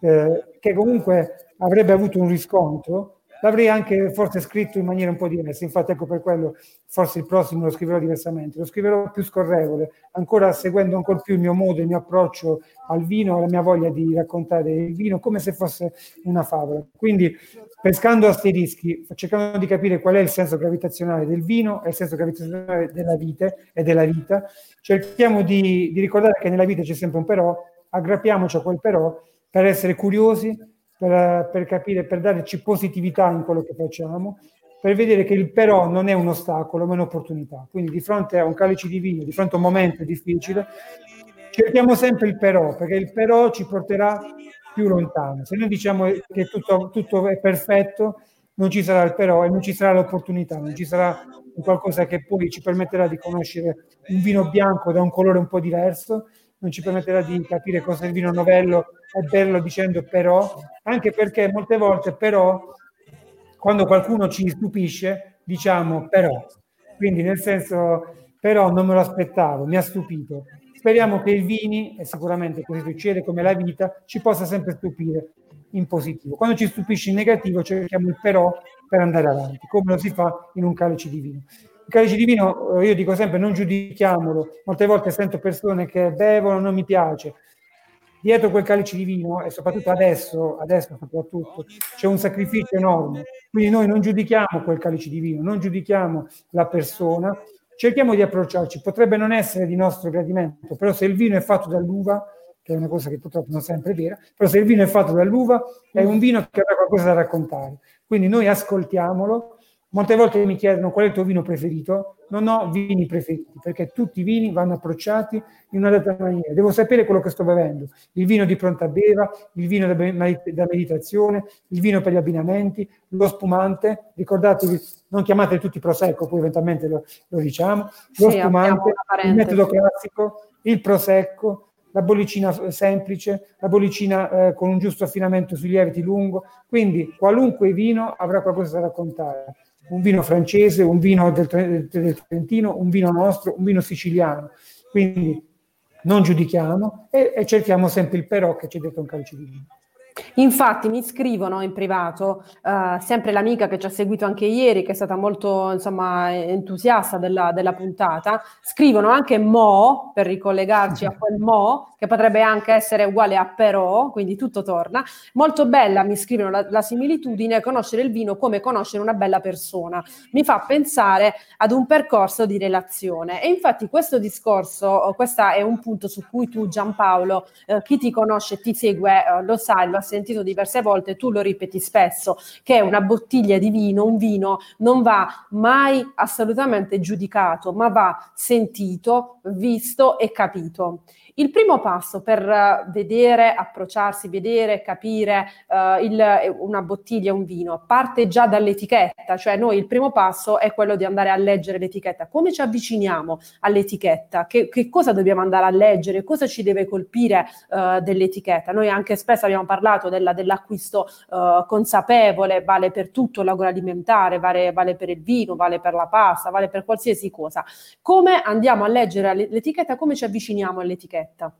S4: eh, che comunque avrebbe avuto un riscontro, l'avrei anche forse scritto in maniera un po' diversa, infatti ecco per quello forse il prossimo lo scriverò diversamente, lo scriverò più scorrevole, ancora seguendo ancora più il mio modo, il mio approccio al vino, la mia voglia di raccontare il vino come se fosse una favola. Quindi pescando asterischi, cercando di capire qual è il senso gravitazionale del vino e il senso gravitazionale della vita e della vita, cerchiamo di, di ricordare che nella vita c'è sempre un però, aggrappiamoci a quel però per essere curiosi, per, per capire, per darci positività in quello che facciamo, per vedere che il però non è un ostacolo, ma un'opportunità. Quindi di fronte a un calice di vino, di fronte a un momento difficile, cerchiamo sempre il però, perché il però ci porterà più lontano. Se noi diciamo che tutto, tutto è perfetto, non ci sarà il però e non ci sarà l'opportunità, non ci sarà qualcosa che poi ci permetterà di conoscere un vino bianco da un colore un po' diverso, non ci permetterà di capire cosa il vino novello e bello dicendo però, anche perché molte volte però, quando qualcuno ci stupisce, diciamo però. Quindi nel senso, però non me lo aspettavo, mi ha stupito. Speriamo che i vini, e sicuramente così succede come la vita, ci possa sempre stupire in positivo. Quando ci stupisce in negativo cerchiamo il però per andare avanti, come lo si fa in un calice di vino. Calice di vino, eh, io dico sempre, non giudichiamolo. Molte volte sento persone che bevono, non mi piace. Dietro quel calice di vino, e soprattutto adesso, adesso soprattutto, c'è un sacrificio enorme. Quindi noi non giudichiamo quel calice di vino, non giudichiamo la persona, cerchiamo di approcciarci. Potrebbe non essere di nostro gradimento, però se il vino è fatto dall'uva, che è una cosa che purtroppo non sempre è vera, però se il vino è fatto dall'uva, è un vino che avrà qualcosa da raccontare. Quindi noi ascoltiamolo. Molte volte mi chiedono qual è il tuo vino preferito. Non ho vini preferiti perché tutti i vini vanno approcciati in una data maniera. Devo sapere quello che sto bevendo. Il vino di pronta beva, il vino da, da meditazione, il vino per gli abbinamenti, lo spumante. Ricordatevi, non chiamate tutti prosecco, poi eventualmente lo, lo diciamo. Lo sì, spumante, il metodo classico, il prosecco, la bollicina semplice, la bollicina eh, con un giusto affinamento sui lieviti lungo, quindi qualunque vino avrà qualcosa da raccontare. Un vino francese, un vino del, del, Trentino, un vino nostro, un vino siciliano. Quindi non giudichiamo e, e cerchiamo sempre il però che c'è dentro un calcio di vino.
S3: Infatti mi scrivono in privato, uh, sempre l'amica che ci ha seguito anche ieri, che è stata molto insomma, entusiasta della, della, puntata, scrivono anche mo, per ricollegarci a quel mo, che potrebbe anche essere uguale a però, quindi tutto torna. Molto bella, mi scrivono la, la similitudine, conoscere il vino come conoscere una bella persona. Mi fa pensare ad un percorso di relazione. E infatti questo discorso, questo è un punto su cui tu Giampaolo, eh, chi ti conosce ti segue, eh, lo sai, lo ha sentito diverse volte, tu lo ripeti spesso, che una bottiglia di vino, un vino, non va mai assolutamente giudicato, ma va sentito, visto e capito. Il primo passo per eh, vedere, approcciarsi, vedere, capire uh, il, una bottiglia, un vino, parte già dall'etichetta, cioè noi il primo passo è quello di andare a leggere l'etichetta. Come ci avviciniamo all'etichetta? Che, che cosa dobbiamo andare a leggere? Cosa ci deve colpire uh, dell'etichetta? Noi anche spesso abbiamo parlato della, dell'acquisto uh, consapevole, vale per tutto l'agroalimentare, vale, vale per il vino, vale per la pasta, vale per qualsiasi cosa. Come andiamo a leggere l'etichetta? Come ci avviciniamo all'etichetta? L'etichetta?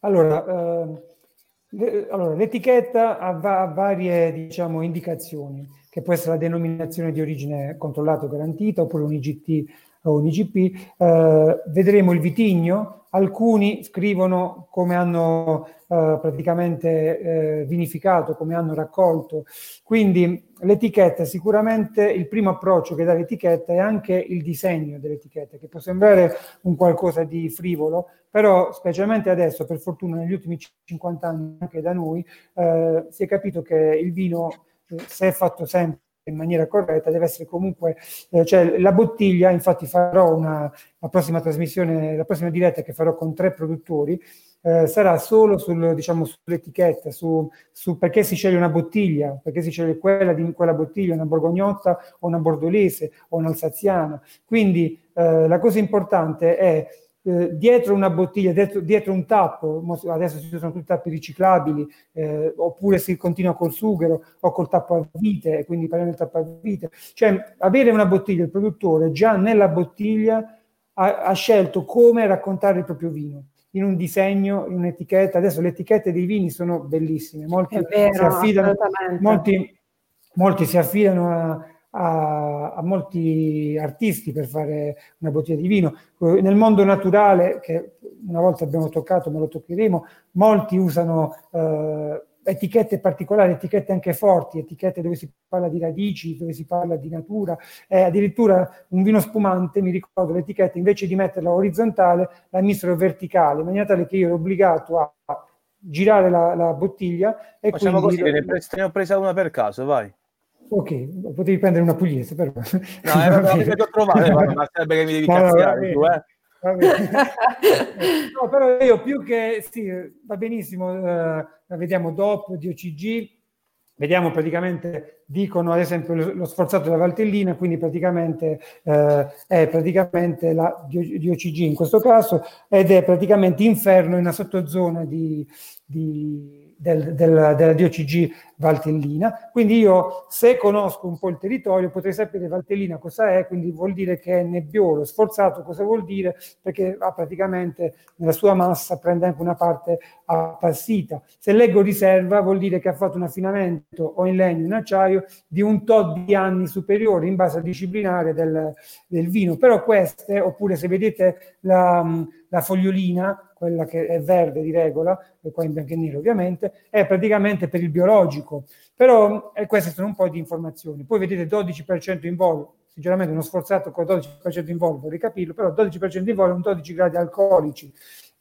S4: Allora, eh, allora l'etichetta ha, va- varie diciamo, indicazioni, che può essere la denominazione di origine controllata o garantita, oppure un IGT o un IGP. Eh, vedremo il vitigno, alcuni scrivono come hanno eh, praticamente eh, vinificato, come hanno raccolto. Quindi l'etichetta, sicuramente il primo approccio che dà l'etichetta è anche il disegno dell'etichetta, che può sembrare un qualcosa di frivolo, però specialmente adesso, per fortuna negli ultimi 50 anni anche da noi, eh, si è capito che il vino, eh, se è fatto sempre in maniera corretta deve essere comunque eh, cioè la bottiglia infatti farò una la prossima trasmissione la prossima diretta che farò con tre produttori eh, sarà solo sul, diciamo, sull'etichetta, su, su, perché si sceglie una bottiglia, perché si sceglie quella di quella bottiglia, una borgognotta o una bordolese o un'alsaziana. Quindi eh, la cosa importante è eh, dietro una bottiglia, dietro, dietro, un tappo, adesso ci sono tutti tappi riciclabili, eh, oppure si continua col sughero o col tappo a vite, quindi parliamo del tappo a vite. Cioè, avere una bottiglia, il produttore già nella bottiglia ha, ha scelto come raccontare il proprio vino in un disegno, in un'etichetta. Adesso le etichette dei vini sono bellissime, molti, vero, si, affidano, molti, molti si affidano a, a, a, molti artisti per fare una bottiglia di vino. Nel mondo naturale, che una volta abbiamo toccato, ma lo toccheremo, molti usano eh, etichette particolari, etichette anche forti, etichette dove si parla di radici, dove si parla di natura, eh, addirittura un vino spumante, mi ricordo l'etichetta, invece di metterla orizzontale, la misero verticale, in maniera tale che io ero obbligato a girare la, la bottiglia
S2: e Facciamo così, ne ho presa una per caso, vai.
S4: Ok, potevi prendere una pugliese, però. No,
S2: era una che ho trovato, ma sarebbe che mi devi no, cazziare, tu, eh.
S4: no, però io più che sì, va benissimo, eh, vediamo DOP, DOCG, vediamo praticamente, dicono ad esempio lo, lo sforzato della Valtellina, quindi praticamente eh, è praticamente la DOCG in questo caso, ed è praticamente inferno in una sottozona di, di del, del, della DOCG Valtellina. Quindi io, se conosco un po' il territorio, potrei sapere Valtellina cosa è, quindi vuol dire che è nebbiolo. Sforzato cosa vuol dire? Perché ha praticamente nella sua massa prende anche una parte appassita. Se leggo riserva vuol dire che ha fatto un affinamento o in legno in acciaio di un tot di anni superiore in base al disciplinare del, del vino. Però queste, oppure se vedete la, la fogliolina, quella che è verde di regola, e qua in bianco e nero ovviamente, è praticamente per il biologico. Però eh, queste sono un po' di informazioni. Poi vedete 12% in volo, sinceramente uno sforzato con 12% in volo, vorrei capirlo, però 12% in volo, un 12 gradi alcolici.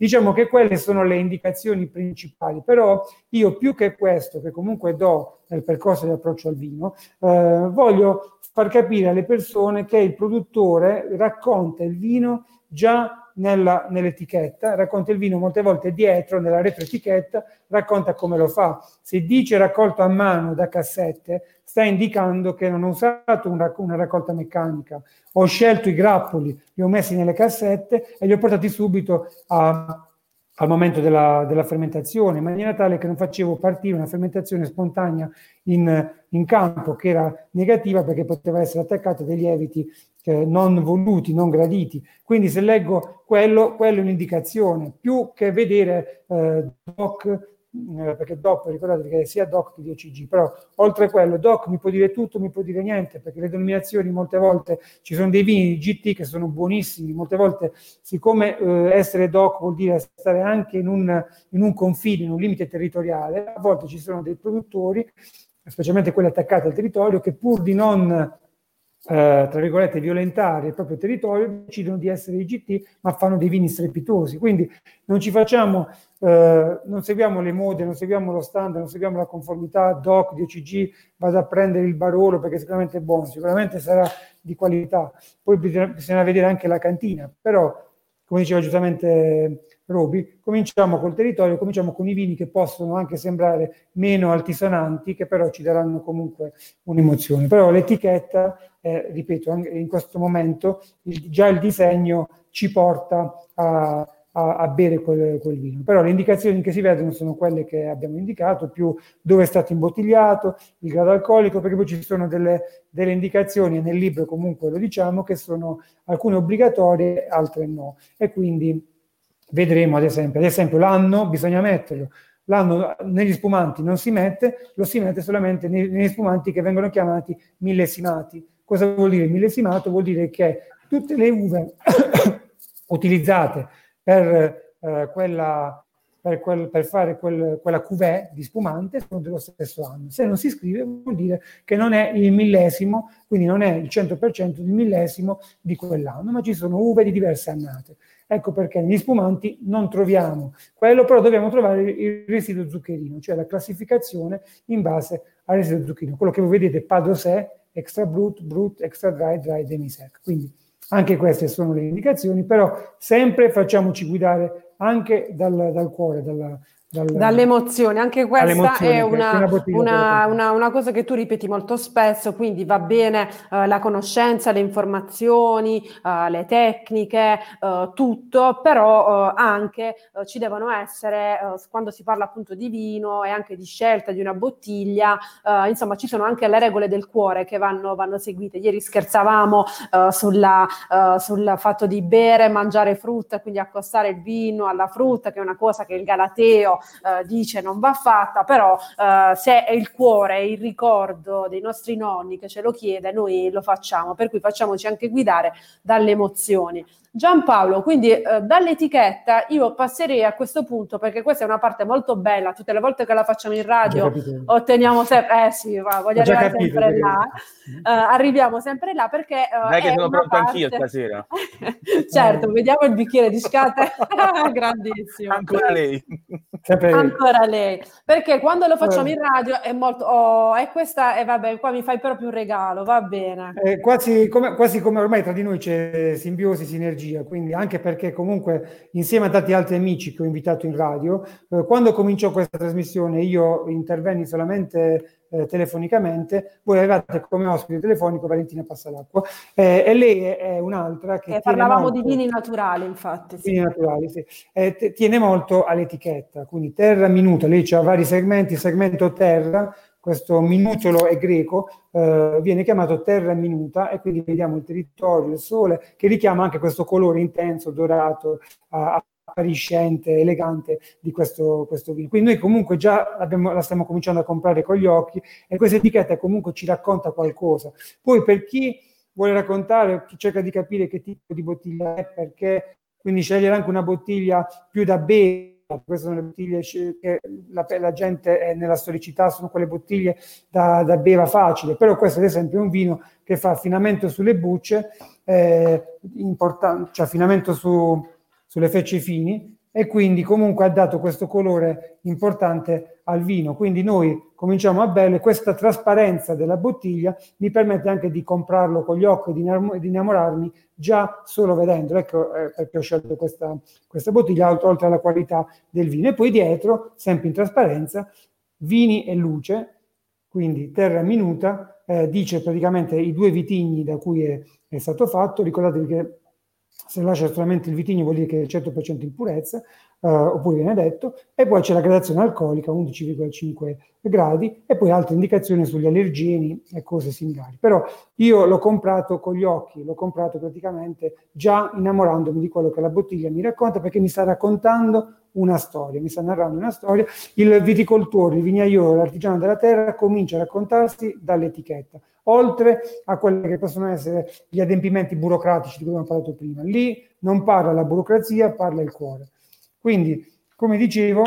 S4: Diciamo che quelle sono le indicazioni principali, però io più che questo, che comunque do nel percorso di approccio al vino, eh, voglio far capire alle persone che il produttore racconta il vino già nella, nell'etichetta, racconta il vino molte volte dietro, nella retroetichetta, racconta come lo fa. Se dice raccolto a mano da cassette, sta indicando che non ho usato una, una raccolta meccanica, ho scelto i grappoli, li ho messi nelle cassette e li ho portati subito a al momento della, della, fermentazione, in maniera tale che non facevo partire una fermentazione spontanea in, in campo che era negativa perché poteva essere attaccata a dei lieviti eh, non voluti, non graditi. Quindi se leggo quello, quello è un'indicazione, più che vedere eh, doc eh, perché DOC, ricordate che sia DOC che DOCG, però oltre a quello DOC mi può dire tutto, mi può dire niente, perché le denominazioni molte volte ci sono dei vini di GT che sono buonissimi, molte volte siccome eh, essere DOC vuol dire stare anche in un, in un confine, in un limite territoriale, a volte ci sono dei produttori, specialmente quelli attaccati al territorio, che pur di non eh, tra virgolette, violentare il proprio territorio, decidono di essere IGT, ma fanno dei vini strepitosi. Quindi non ci facciamo, eh, non seguiamo le mode, non seguiamo lo standard, non seguiamo la conformità, DOC, DOCG, vado a prendere il barolo perché sicuramente è buono, sicuramente sarà di qualità. Poi bisogna, bisogna vedere anche la cantina, però, come diceva giustamente Roby, cominciamo col territorio, cominciamo con i vini che possono anche sembrare meno altisonanti, che però ci daranno comunque un'emozione. Però l'etichetta, eh, ripeto, in questo momento il, già il disegno ci porta a, a, a bere quel, quel, vino. Però le indicazioni che si vedono sono quelle che abbiamo indicato, più dove è stato imbottigliato, il grado alcolico, perché poi ci sono delle, delle indicazioni, e nel libro comunque lo diciamo, che sono alcune obbligatorie, altre no. E quindi vedremo ad esempio, ad esempio l'anno bisogna metterlo, l'anno negli spumanti non si mette, lo si mette solamente negli spumanti che vengono chiamati millesimati. Cosa vuol dire millesimato? Vuol dire che tutte le uve utilizzate per, eh, quella, per, quel, per fare quel, quella cuvée di spumante sono dello stesso anno. Se non si scrive vuol dire che non è il millesimo, quindi non è il 100% del millesimo di quell'anno, ma ci sono uve di diverse annate. Ecco perché negli spumanti non troviamo quello, però dobbiamo trovare il residuo zuccherino, cioè la classificazione in base al residuo zuccherino. Quello che voi vedete, Padosè, extra brut, brut, extra dry, dry, demisec. Quindi anche queste sono le indicazioni, però sempre facciamoci guidare anche dal, dal cuore, dalla,
S3: dal, dall'emozione, anche questa è una, una, una, una, cosa che tu ripeti molto spesso, quindi va bene uh, la conoscenza, le informazioni, uh, le tecniche, uh, tutto, però anche ci devono essere, quando si parla appunto di vino e anche di scelta di una bottiglia, insomma ci sono anche le regole del cuore che vanno, vanno seguite. Ieri scherzavamo sulla, sul fatto di bere mangiare frutta, quindi accostare il vino alla frutta, che è una cosa che il Galateo eh, dice non va fatta, però eh, se è il cuore, è il ricordo dei nostri nonni che ce lo chiede, noi lo facciamo, per cui facciamoci anche guidare dalle emozioni. Giampaolo, quindi eh, dall'etichetta io passerei a questo punto perché questa è una parte molto bella, tutte le volte che la facciamo in radio otteniamo sempre, eh sì, va, voglio arrivare capito, sempre là, uh, arriviamo sempre là perché...
S2: Uh, Dai che sono pronto parte... anch'io stasera.
S3: certo, vediamo il bicchiere di scate, grandissimo.
S2: Ancora lei.
S3: Ancora lei, perché quando lo facciamo in radio è molto, oh, e questa, e vabbè, qua mi fai proprio un regalo, va bene.
S4: Eh, quasi, come, quasi come ormai tra di noi c'è simbiosi, sinergia quindi anche perché comunque insieme a tanti altri amici che ho invitato in radio, eh, quando cominciò questa trasmissione io intervenni solamente eh, telefonicamente, voi avevate come ospite telefonico Valentina Passalacqua eh, e lei è, è un'altra che...
S3: parlavamo molto, di vini naturali infatti.
S4: Sì. Vini naturali, sì. T- tiene molto all'etichetta, quindi terra minuta, lei ha vari segmenti, segmento terra, questo minutolo è greco, eh, viene chiamato terra minuta e quindi vediamo il territorio, il sole, che richiama anche questo colore intenso, dorato, appariscente, elegante di questo, questo, vino. Quindi noi comunque già la stiamo cominciando a comprare con gli occhi e questa etichetta comunque ci racconta qualcosa. Poi per chi vuole raccontare, chi cerca di capire che tipo di bottiglia è, perché quindi scegliere anche una bottiglia più da bere, queste sono le bottiglie che la, la, gente è nella storicità, sono quelle bottiglie da, da, beva facile, però questo ad esempio è un vino che fa affinamento sulle bucce, eh, cioè affinamento su, sulle fecce fini e quindi comunque ha dato questo colore importante al vino. Quindi noi cominciamo a bere questa trasparenza della bottiglia mi permette anche di comprarlo con gli occhi e di innamorarmi già solo vedendo. Ecco eh, perché ho scelto questa, questa bottiglia, oltre alla qualità del vino. E poi dietro, sempre in trasparenza, vini e luce, quindi terra minuta, eh, dice praticamente i due vitigni da cui è, è stato fatto. Ricordatevi che se lascia solamente il vitigno vuol dire che è 100% in purezza, eh, oppure viene detto, e poi c'è la gradazione alcolica 11,5 gradi e poi altre indicazioni sugli allergeni e cose similari. Però io l'ho comprato con gli occhi, l'ho comprato praticamente già innamorandomi di quello che la bottiglia mi racconta perché mi sta raccontando una storia, mi sta narrando una storia. Il viticoltore, il vignaiolo, l'artigiano della terra comincia a raccontarsi dall'etichetta, oltre a quelli che possono essere gli adempimenti burocratici di cui abbiamo parlato prima. Lì non parla la burocrazia, parla il cuore. Quindi, come dicevo,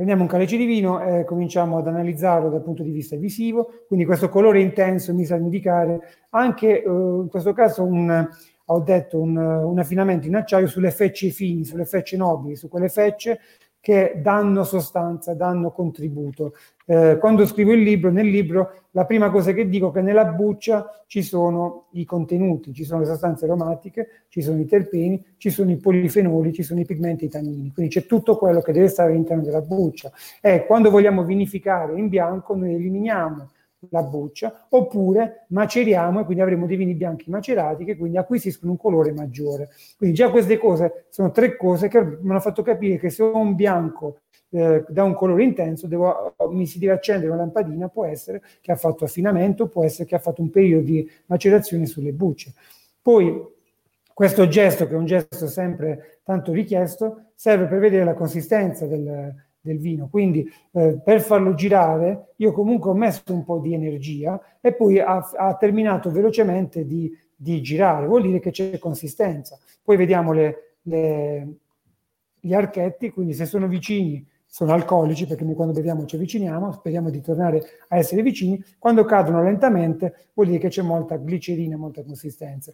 S4: prendiamo un calice di vino e cominciamo ad analizzarlo dal punto di vista visivo, quindi questo colore intenso mi sa indicare anche, eh, in questo caso, un, ho detto, un, un affinamento in acciaio sulle fecce fini, sulle fecce nobili, su quelle fecce che danno sostanza, danno contributo. Eh, quando scrivo il libro, nel libro, la prima cosa che dico è che nella buccia ci sono i contenuti, ci sono le sostanze aromatiche, ci sono i terpeni, ci sono i polifenoli, ci sono i pigmenti e i tannini. Quindi c'è tutto quello che deve stare all'interno della buccia. E quando vogliamo vinificare in bianco, noi eliminiamo la buccia, oppure maceriamo e quindi avremo dei vini bianchi macerati che quindi acquisiscono un colore maggiore. Quindi già queste cose sono tre cose che mi hanno fatto capire che se ho un bianco eh, da un colore intenso, devo, mi si deve accendere una lampadina, può essere che ha fatto affinamento, può essere che ha fatto un periodo di macerazione sulle bucce. Poi questo gesto, che è un gesto sempre tanto richiesto, serve per vedere la consistenza del, del vino. Quindi eh, per farlo girare io comunque ho messo un po' di energia e poi ha, ha terminato velocemente di, di, girare, vuol dire che c'è consistenza. Poi vediamo le, le, gli archetti, quindi se sono vicini sono alcolici perché noi quando beviamo ci avviciniamo, speriamo di tornare a essere vicini, quando cadono lentamente vuol dire che c'è molta glicerina, molta consistenza.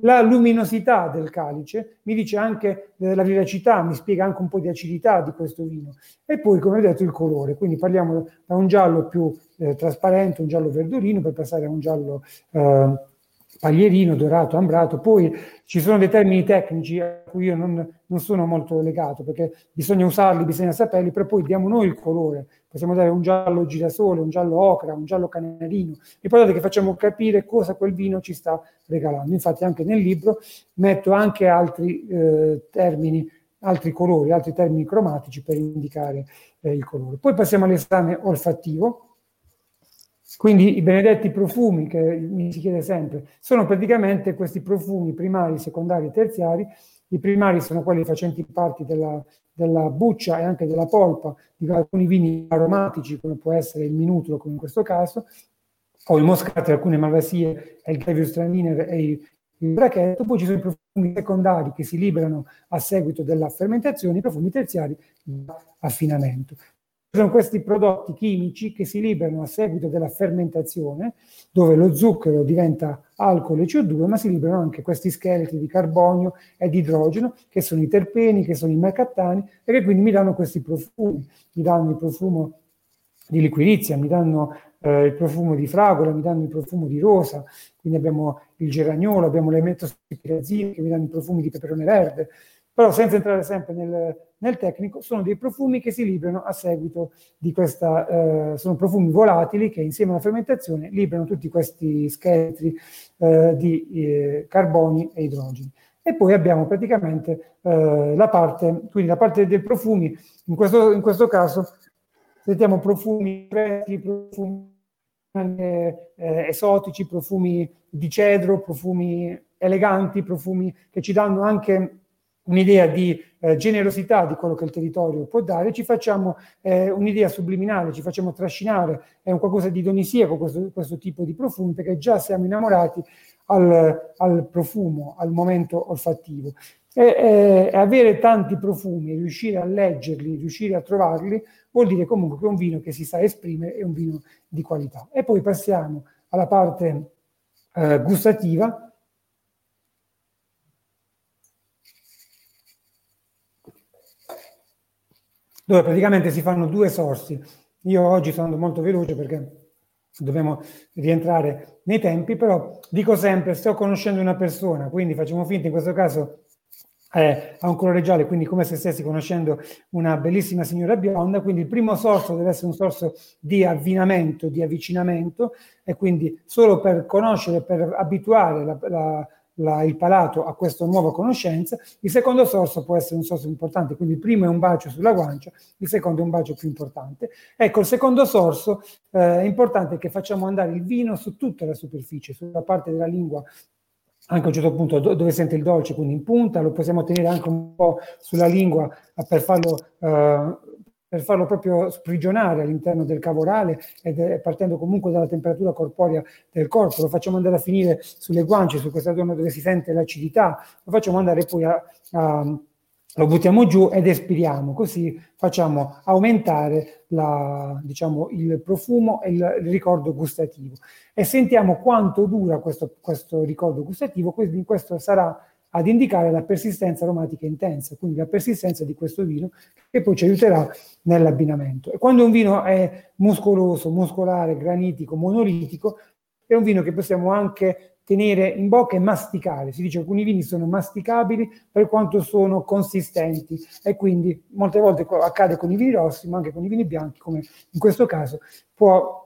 S4: La luminosità del calice mi dice anche della vivacità, mi spiega anche un po' di acidità di questo vino. E poi, come ho detto, il colore. Quindi parliamo da un giallo più eh, trasparente, un giallo verdurino, per passare a un giallo eh, paglierino, dorato, ambrato. Poi ci sono dei termini tecnici a cui io non, non, sono molto legato perché bisogna usarli, bisogna saperli, però poi diamo noi il colore. Possiamo dare un giallo girasole, un giallo ocra, un giallo canarino. L'importante è che facciamo capire cosa quel vino ci sta regalando. Infatti anche nel libro metto anche altri eh, termini, altri colori, altri termini cromatici per indicare eh, il colore. Poi passiamo all'esame olfattivo Quindi i benedetti profumi, che mi si chiede sempre, sono praticamente questi profumi primari, secondari e terziari. I primari sono quelli facenti parte della, della buccia e anche della polpa di alcuni vini aromatici, come può essere il minutolo, come in questo caso, o il moscato, alcune malvasie, il Gewürztraminer e il, il brachetto. Poi ci sono i profumi secondari che si liberano a seguito della fermentazione, i profumi terziari di affinamento sono questi prodotti chimici che si liberano a seguito della fermentazione, dove lo zucchero diventa alcol e CO2, ma si liberano anche questi scheletri di carbonio e di idrogeno, che sono i terpeni, che sono i mercattani, e che quindi mi danno questi profumi. Mi danno il profumo di liquirizia, mi danno eh, il profumo di fragola, mi danno il profumo di rosa, quindi abbiamo il geraniolo, abbiamo le metospirazine che mi danno i profumi di peperone verde, però senza entrare sempre nel, nel, tecnico, sono dei profumi che si liberano a seguito di questa, eh, sono profumi volatili che insieme alla fermentazione liberano tutti questi scheletri eh, di eh, carboni e idrogeni. E poi abbiamo praticamente eh, la parte, quindi la parte dei profumi, in questo, in questo caso sentiamo profumi freschi, profumi eh, esotici, profumi di cedro, profumi eleganti, profumi che ci danno anche un'idea di eh, generosità di quello che il territorio può dare, ci facciamo eh, un'idea subliminale, ci facciamo trascinare, è un qualcosa di donisiaco questo, questo tipo di profumi, perché già siamo innamorati al, al profumo, al momento olfattivo. E, e, avere tanti profumi, riuscire a leggerli, riuscire a trovarli, vuol dire comunque che un vino che si sa esprimere è un vino di qualità. E poi passiamo alla parte eh, gustativa, dove praticamente si fanno due sorsi. Io oggi sono molto veloce perché dobbiamo rientrare nei tempi, però dico sempre, sto conoscendo una persona, quindi facciamo finta in questo caso eh, ha un colore giallo, quindi come se stessi conoscendo una bellissima signora bionda, quindi il primo sorso deve essere un sorso di avvinamento, di avvicinamento, e quindi solo per conoscere, per abituare la, la la, il palato a questa nuova conoscenza, il secondo sorso può essere un sorso importante, quindi il primo è un bacio sulla guancia, il secondo è un bacio più importante. Ecco, il secondo sorso eh, è importante che facciamo andare il vino su tutta la superficie, sulla parte della lingua anche a un certo punto dove sente il dolce, quindi in punta, lo possiamo tenere anche un po' sulla lingua per farlo eh, per farlo proprio sprigionare all'interno del cavo orale ed partendo comunque dalla temperatura corporea del corpo, lo facciamo andare a finire sulle guance, su questa zona dove si sente l'acidità, lo facciamo andare poi a, a lo buttiamo giù ed espiriamo, così facciamo aumentare la, diciamo, il profumo e il, il, ricordo gustativo. E sentiamo quanto dura questo, questo ricordo gustativo, quindi questo sarà ad indicare la persistenza aromatica intensa, quindi la persistenza di questo vino che poi ci aiuterà nell'abbinamento. E quando un vino è muscoloso, muscolare, granitico, monolitico, è un vino che possiamo anche tenere in bocca e masticare. Si dice che alcuni vini sono masticabili per quanto sono consistenti e quindi molte volte accade con i vini rossi, ma anche con i vini bianchi, come in questo caso può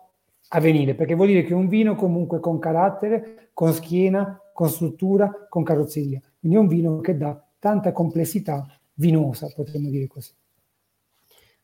S4: avvenire, perché vuol dire che un vino comunque con carattere, con schiena, con struttura, con carrozzeria. Quindi è un vino che dà tanta complessità vinosa, potremmo dire così.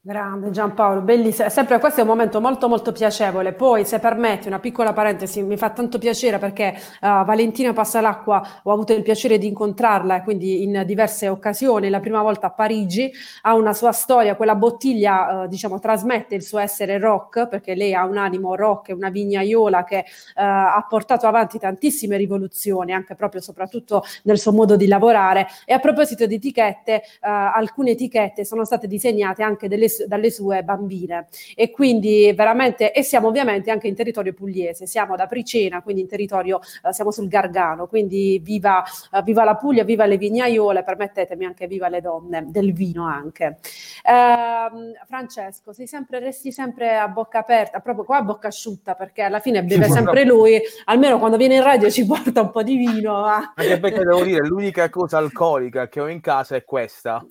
S3: Grande Giampaolo, bellissimo. Sempre questo è un momento molto molto piacevole. Poi, se permetti, una piccola parentesi, mi fa tanto piacere perché uh, Valentina Passalacqua ho avuto il piacere di incontrarla, quindi in diverse occasioni, la prima volta a Parigi, ha una sua storia, quella bottiglia uh, diciamo trasmette il suo essere rock, perché lei ha un animo rock, è una vignaiola che uh, ha portato avanti tantissime rivoluzioni, anche proprio soprattutto nel suo modo di lavorare. E a proposito di etichette, alcune etichette sono state disegnate anche delle dalle sue bambine e quindi veramente e siamo ovviamente anche in territorio pugliese, siamo da Pricena, quindi in territorio uh, siamo sul Gargano, quindi viva, uh, viva, la Puglia, viva le vignaiole, permettetemi anche viva le donne del vino anche. Uh, Francesco, sei sempre, resti sempre a bocca aperta, proprio qua a bocca asciutta perché alla fine beve sempre lui, almeno quando viene in radio ci porta un po' di vino.
S2: Anche perché devo dire, l'unica cosa alcolica che ho in casa è questa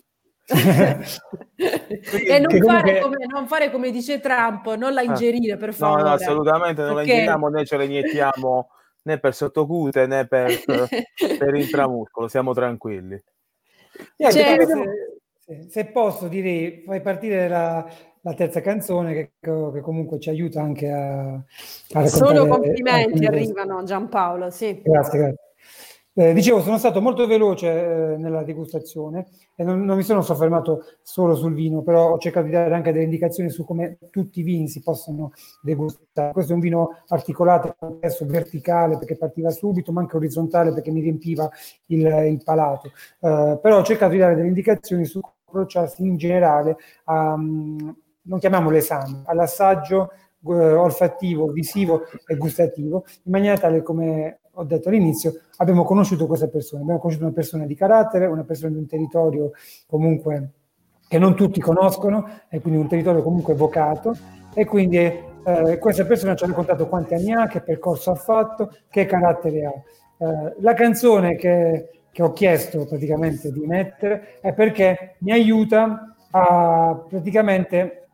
S3: e non fare, come, non fare, come, dice Trump, non la ah. ingerire per favore.
S2: No, no assolutamente non Perché... la ingeriamo né ce la iniettiamo né per sottocute né per, per intramuscolo, siamo tranquilli.
S4: Niente, certo. Sì. Se posso direi, fai partire la, la terza canzone che, che, comunque ci aiuta anche a,
S3: a Solo complimenti arrivano Giampaolo, sì.
S4: Grazie, grazie. Eh, dicevo, sono stato molto veloce eh, nella degustazione e non, non, mi sono soffermato solo sul vino, però ho cercato di dare anche delle indicazioni su come tutti i vini si possono degustare. Questo è un vino articolato, adesso verticale perché partiva subito, ma anche orizzontale perché mi riempiva il, il palato. Eh, però ho cercato di dare delle indicazioni su come approcciarsi in generale a, non chiamiamolo esame, all'assaggio eh, olfattivo, visivo e gustativo, in maniera tale come ho detto all'inizio, abbiamo conosciuto questa persona, abbiamo conosciuto una persona di carattere, una persona di un territorio comunque che non tutti conoscono, e quindi un territorio comunque vocato, e quindi eh, questa persona ci ha raccontato quanti anni ha, che percorso ha fatto, che carattere ha. Eh, la canzone che, che ho chiesto praticamente di mettere è perché mi aiuta a praticamente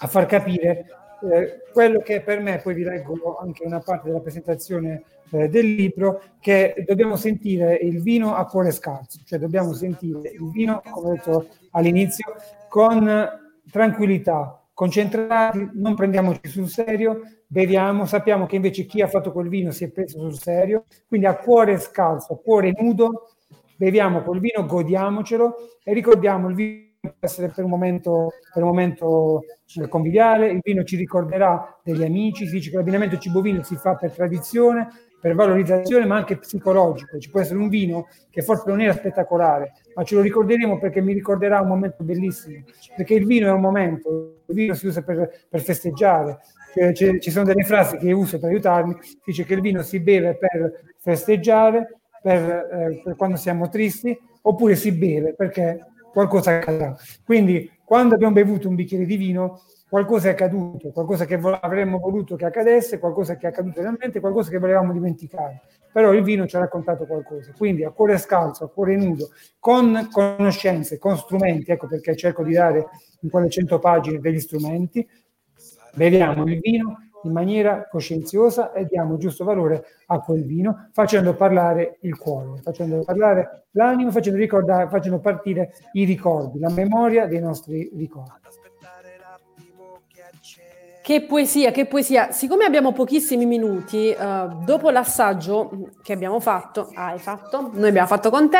S4: a far capire eh, quello che per me, poi vi leggo anche una parte della presentazione eh, del libro, che dobbiamo sentire il vino a cuore scarso, cioè dobbiamo sentire il vino, come ho detto all'inizio, con tranquillità, concentrati, non prendiamoci sul serio, beviamo, sappiamo che invece chi ha fatto quel vino si è preso sul serio, quindi a cuore scalzo, a cuore nudo, beviamo quel vino, godiamocelo e ricordiamo il vino essere per un momento, per un momento eh, conviviale, il vino ci ricorderà degli amici, si dice che l'abbinamento cibo-vino si fa per tradizione, per valorizzazione, ma anche psicologico. Ci può essere un vino che forse non era spettacolare, ma ce lo ricorderemo perché mi ricorderà un momento bellissimo, perché il vino è un momento, il vino si usa per, per festeggiare. Cioè, ci sono delle frasi che uso per aiutarmi, dice che il vino si beve per festeggiare, per, eh, per quando siamo tristi, oppure si beve perché qualcosa accadrà. Quindi quando abbiamo bevuto un bicchiere di vino, qualcosa è accaduto, qualcosa che avremmo voluto che accadesse, qualcosa che è accaduto realmente, qualcosa che volevamo dimenticare. Però il vino ci ha raccontato qualcosa. Quindi a cuore scalzo, a cuore nudo, con conoscenze, con strumenti, ecco perché cerco di dare in quelle 100 pagine degli strumenti, beviamo il vino in maniera coscienziosa e diamo giusto valore a quel vino, facendo parlare il cuore, facendo parlare l'anima, facendo, facendo partire i ricordi, la memoria dei nostri ricordi.
S3: Che poesia, che poesia. Siccome abbiamo pochissimi minuti, uh, dopo l'assaggio che abbiamo fatto, hai fatto, noi abbiamo fatto con te,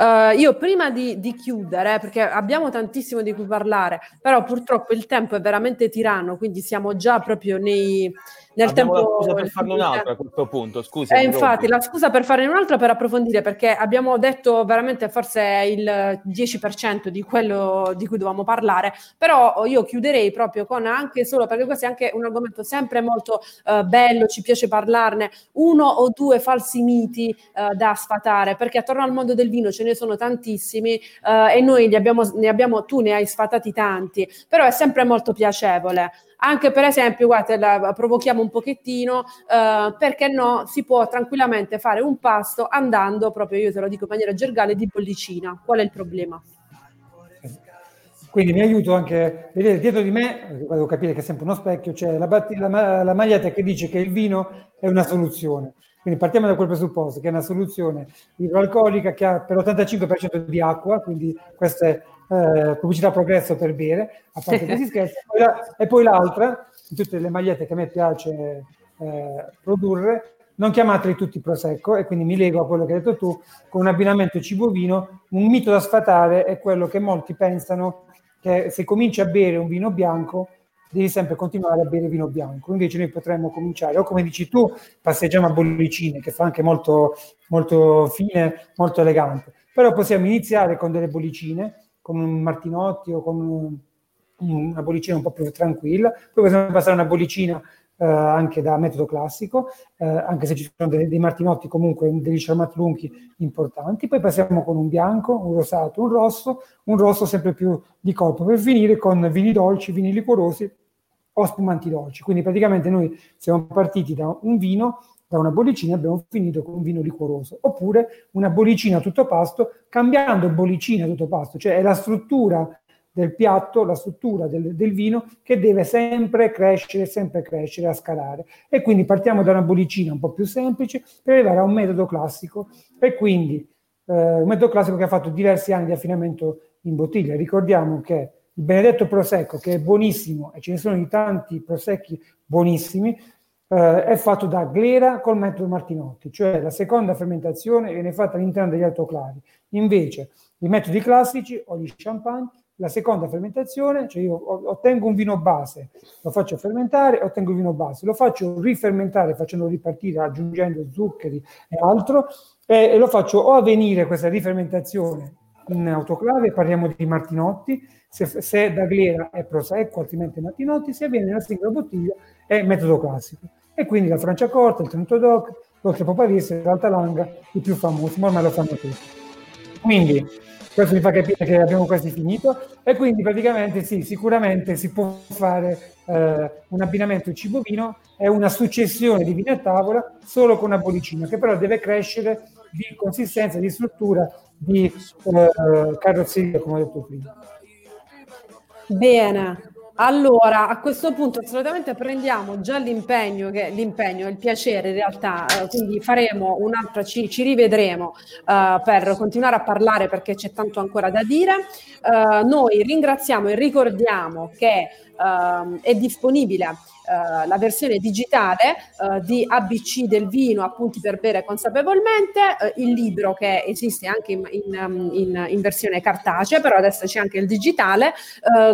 S3: uh, io prima di, di, chiudere, perché abbiamo tantissimo di cui parlare, però purtroppo il tempo è veramente tiranno, quindi siamo già proprio nei, nel
S2: Abbiamo
S3: tempo...
S2: la scusa per farne un altro a questo punto, scusa.
S3: Eh, infatti, la scusa per farne un altro per approfondire, perché abbiamo detto veramente forse il 10% di quello di cui dovevamo parlare, però io chiuderei proprio con anche solo, perché questo è anche un argomento sempre molto uh, bello, ci piace parlarne, uno o due falsi miti uh, da sfatare, perché attorno al mondo del vino ce ne sono tantissimi uh, e noi abbiamo, ne abbiamo, tu ne hai sfatati tanti, però è sempre molto piacevole anche per esempio, guarda, la, provochiamo un pochettino, eh, perché no, si può tranquillamente fare un pasto andando, proprio io te lo dico in maniera gergale, di bollicina. Qual è il problema?
S4: Quindi mi aiuto anche, vedete dietro di me, devo capire che è sempre uno specchio, c'è la, la, la maglietta che dice che il vino è una soluzione. Quindi partiamo da quel presupposto che è una soluzione idroalcolica che ha per l'85% di acqua, quindi questa è eh, pubblicità progresso per bere, a parte questi scherzi, e, la, e poi l'altra, in tutte le magliette che a me piace eh, produrre, non chiamateli tutti prosecco, e quindi mi lego a quello che hai detto tu, con un abbinamento cibo-vino, un mito da sfatare è quello che molti pensano che se cominci a bere un vino bianco devi sempre continuare a bere vino bianco. Invece noi potremmo cominciare, o come dici tu, passeggiamo a bollicine, che fa anche molto, molto fine, molto elegante. Però possiamo iniziare con delle bollicine, con un Martinotti o con una bollicina un po' più tranquilla. Poi possiamo passare una bollicina eh, anche da metodo classico, eh, anche se ci sono dei, dei, Martinotti comunque, degli Charmat lunghi importanti. Poi passiamo con un bianco, un rosato, un rosso, un rosso sempre più di corpo, per finire con vini dolci, vini liquorosi o spumanti dolci. Quindi praticamente noi siamo partiti da un vino da una bollicina abbiamo finito con un vino liquoroso, oppure una bollicina tutto pasto, cambiando bollicina tutto pasto, cioè è la struttura del piatto, la struttura del, del, vino che deve sempre crescere, sempre crescere, a scalare. E quindi partiamo da una bollicina un po' più semplice per arrivare a un metodo classico e quindi eh, un metodo classico che ha fatto diversi anni di affinamento in bottiglia. Ricordiamo che il benedetto prosecco, che è buonissimo, e ce ne sono di tanti prosecchi buonissimi, eh, è fatto da glera col metodo Martinotti, cioè la seconda fermentazione viene fatta all'interno degli autoclavi. Invece, i metodi classici o gli champagne, la seconda fermentazione, cioè io ottengo un vino base, lo faccio fermentare, ottengo il vino base, lo faccio rifermentare facendo ripartire, aggiungendo zuccheri e altro, e, e lo faccio o avvenire questa rifermentazione in autoclave, parliamo di Martinotti, se, se da glera è prosecco, altrimenti Martinotti, se avviene nella singola bottiglia è metodo classico. E quindi la Francia Corta, il Tenuto Doc, l'Oltre l'Alta Langa, i più famosi, ma ormai lo fanno tutti. Quindi questo mi fa capire che abbiamo quasi finito e quindi praticamente sì, sicuramente si può fare eh, un abbinamento cibo-vino e una successione di vino a tavola solo con una bollicina che però deve crescere di consistenza, di struttura, di eh, carrozzeria, come ho detto prima.
S3: Bene, allora, a questo punto assolutamente prendiamo già l'impegno, che, l'impegno, il piacere in realtà, eh, quindi faremo un'altra, ci, ci rivedremo eh, per continuare a parlare perché c'è tanto ancora da dire. Eh, noi ringraziamo e ricordiamo che ehm, è disponibile eh, la versione digitale uh, di ABC del vino, appunti per bere consapevolmente, uh, il libro che esiste anche in, in, um, in, in, versione cartacea, però adesso c'è anche il digitale,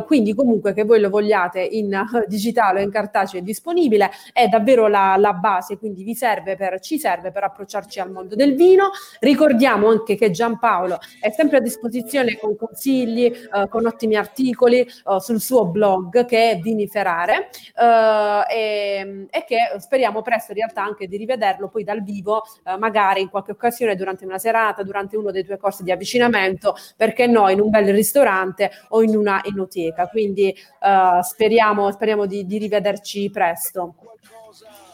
S3: quindi comunque che voi lo vogliate in digitale o in cartaceo è disponibile, è davvero la, la base, quindi vi serve per, ci serve per approcciarci al mondo del vino. Ricordiamo anche che Giampaolo è sempre a disposizione con consigli, con ottimi articoli sul suo blog che è Viniferare. E, e, che speriamo presto in realtà anche di rivederlo poi dal vivo, eh, magari in qualche occasione durante una serata, durante uno dei tuoi corsi di avvicinamento, perché no, in un bel ristorante o in una enoteca. Quindi eh, speriamo, speriamo di, di rivederci presto.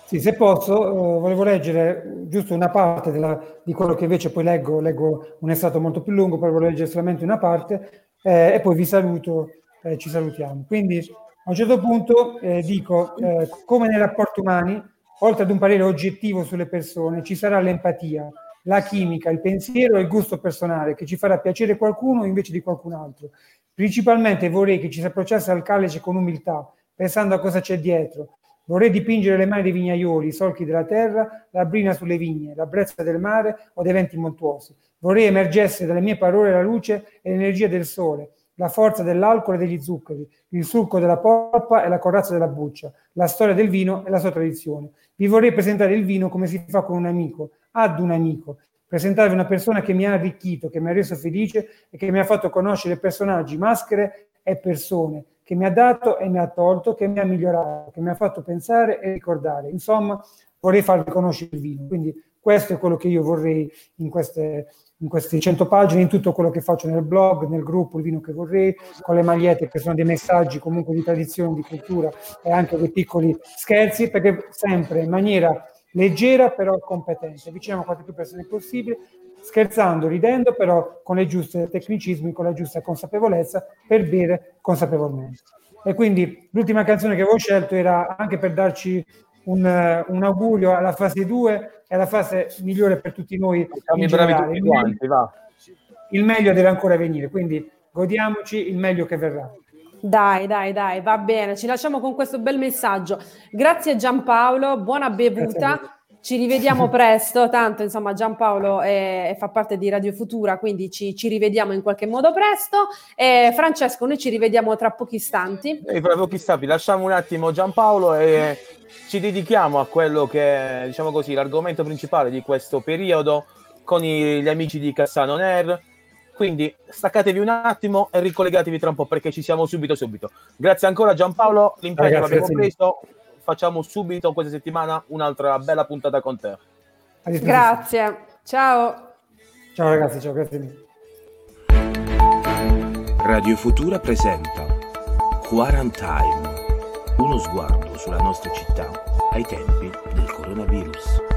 S4: Sì, se posso, eh, volevo leggere giusto una parte della, di quello che invece poi leggo, leggo un estratto molto più lungo, poi volevo leggere solamente una parte eh, e poi vi saluto, eh, ci salutiamo. Quindi a un certo punto eh, dico, eh, come nei rapporti umani, oltre ad un parere oggettivo sulle persone, ci sarà l'empatia, la chimica, il pensiero e il gusto personale che ci farà piacere qualcuno invece di qualcun altro. Principalmente vorrei che ci si approcciasse al calice con umiltà, pensando a cosa c'è dietro. Vorrei dipingere le mani dei vignaioli, i solchi della terra, la brina sulle vigne, la brezza del mare o dei venti montuosi. Vorrei emergesse dalle mie parole la luce e l'energia del sole, la forza dell'alcol e degli zuccheri, il succo della polpa e la corazza della buccia, la storia del vino e la sua tradizione. Vi vorrei presentare il vino come si fa con un amico, ad un amico, presentarvi una persona che mi ha arricchito, che mi ha reso felice e che mi ha fatto conoscere personaggi, maschere e persone, che mi ha dato e mi ha tolto, che mi ha migliorato, che mi ha fatto pensare e ricordare. Insomma, vorrei farvi conoscere il vino. Quindi questo è quello che io vorrei in queste in queste 100 pagine, in tutto quello che faccio nel blog, nel gruppo Il vino che vorrei, con le magliette che sono dei messaggi comunque di tradizione, di cultura e anche dei piccoli scherzi, perché sempre in maniera leggera però competente, vicino a quante più persone possibile, scherzando, ridendo, però con le giuste tecnicismi, con la giusta consapevolezza per bere consapevolmente. E quindi l'ultima canzone che avevo scelto era anche per darci un, un augurio alla fase 2 è la fase migliore per tutti noi.
S2: Siamo bravi tutti il quanti, meglio, va.
S4: Il meglio deve ancora venire, quindi godiamoci il meglio che verrà.
S3: Dai, dai, dai, va bene. Ci lasciamo con questo bel messaggio. Grazie Giampaolo, buona bevuta. Ci rivediamo presto, tanto insomma Giampaolo è, fa parte di Radio Futura, quindi ci, ci, rivediamo in qualche modo presto. E Francesco, noi ci rivediamo tra pochi istanti.
S2: E tra pochi istanti, lasciamo un attimo Giampaolo e ci dedichiamo a quello che è, diciamo così, l'argomento principale di questo periodo con i, gli amici di Cassano Ner. Quindi staccatevi un attimo e ricollegatevi tra un po' perché ci siamo subito subito. Grazie ancora Giampaolo, l'impegno l'abbiamo preso facciamo subito questa settimana un'altra bella puntata con te.
S3: Grazie, ciao.
S4: Ciao ragazzi, ciao, grazie mille.
S1: Radio Futura presenta Quarantine, uno sguardo sulla nostra città ai tempi del coronavirus.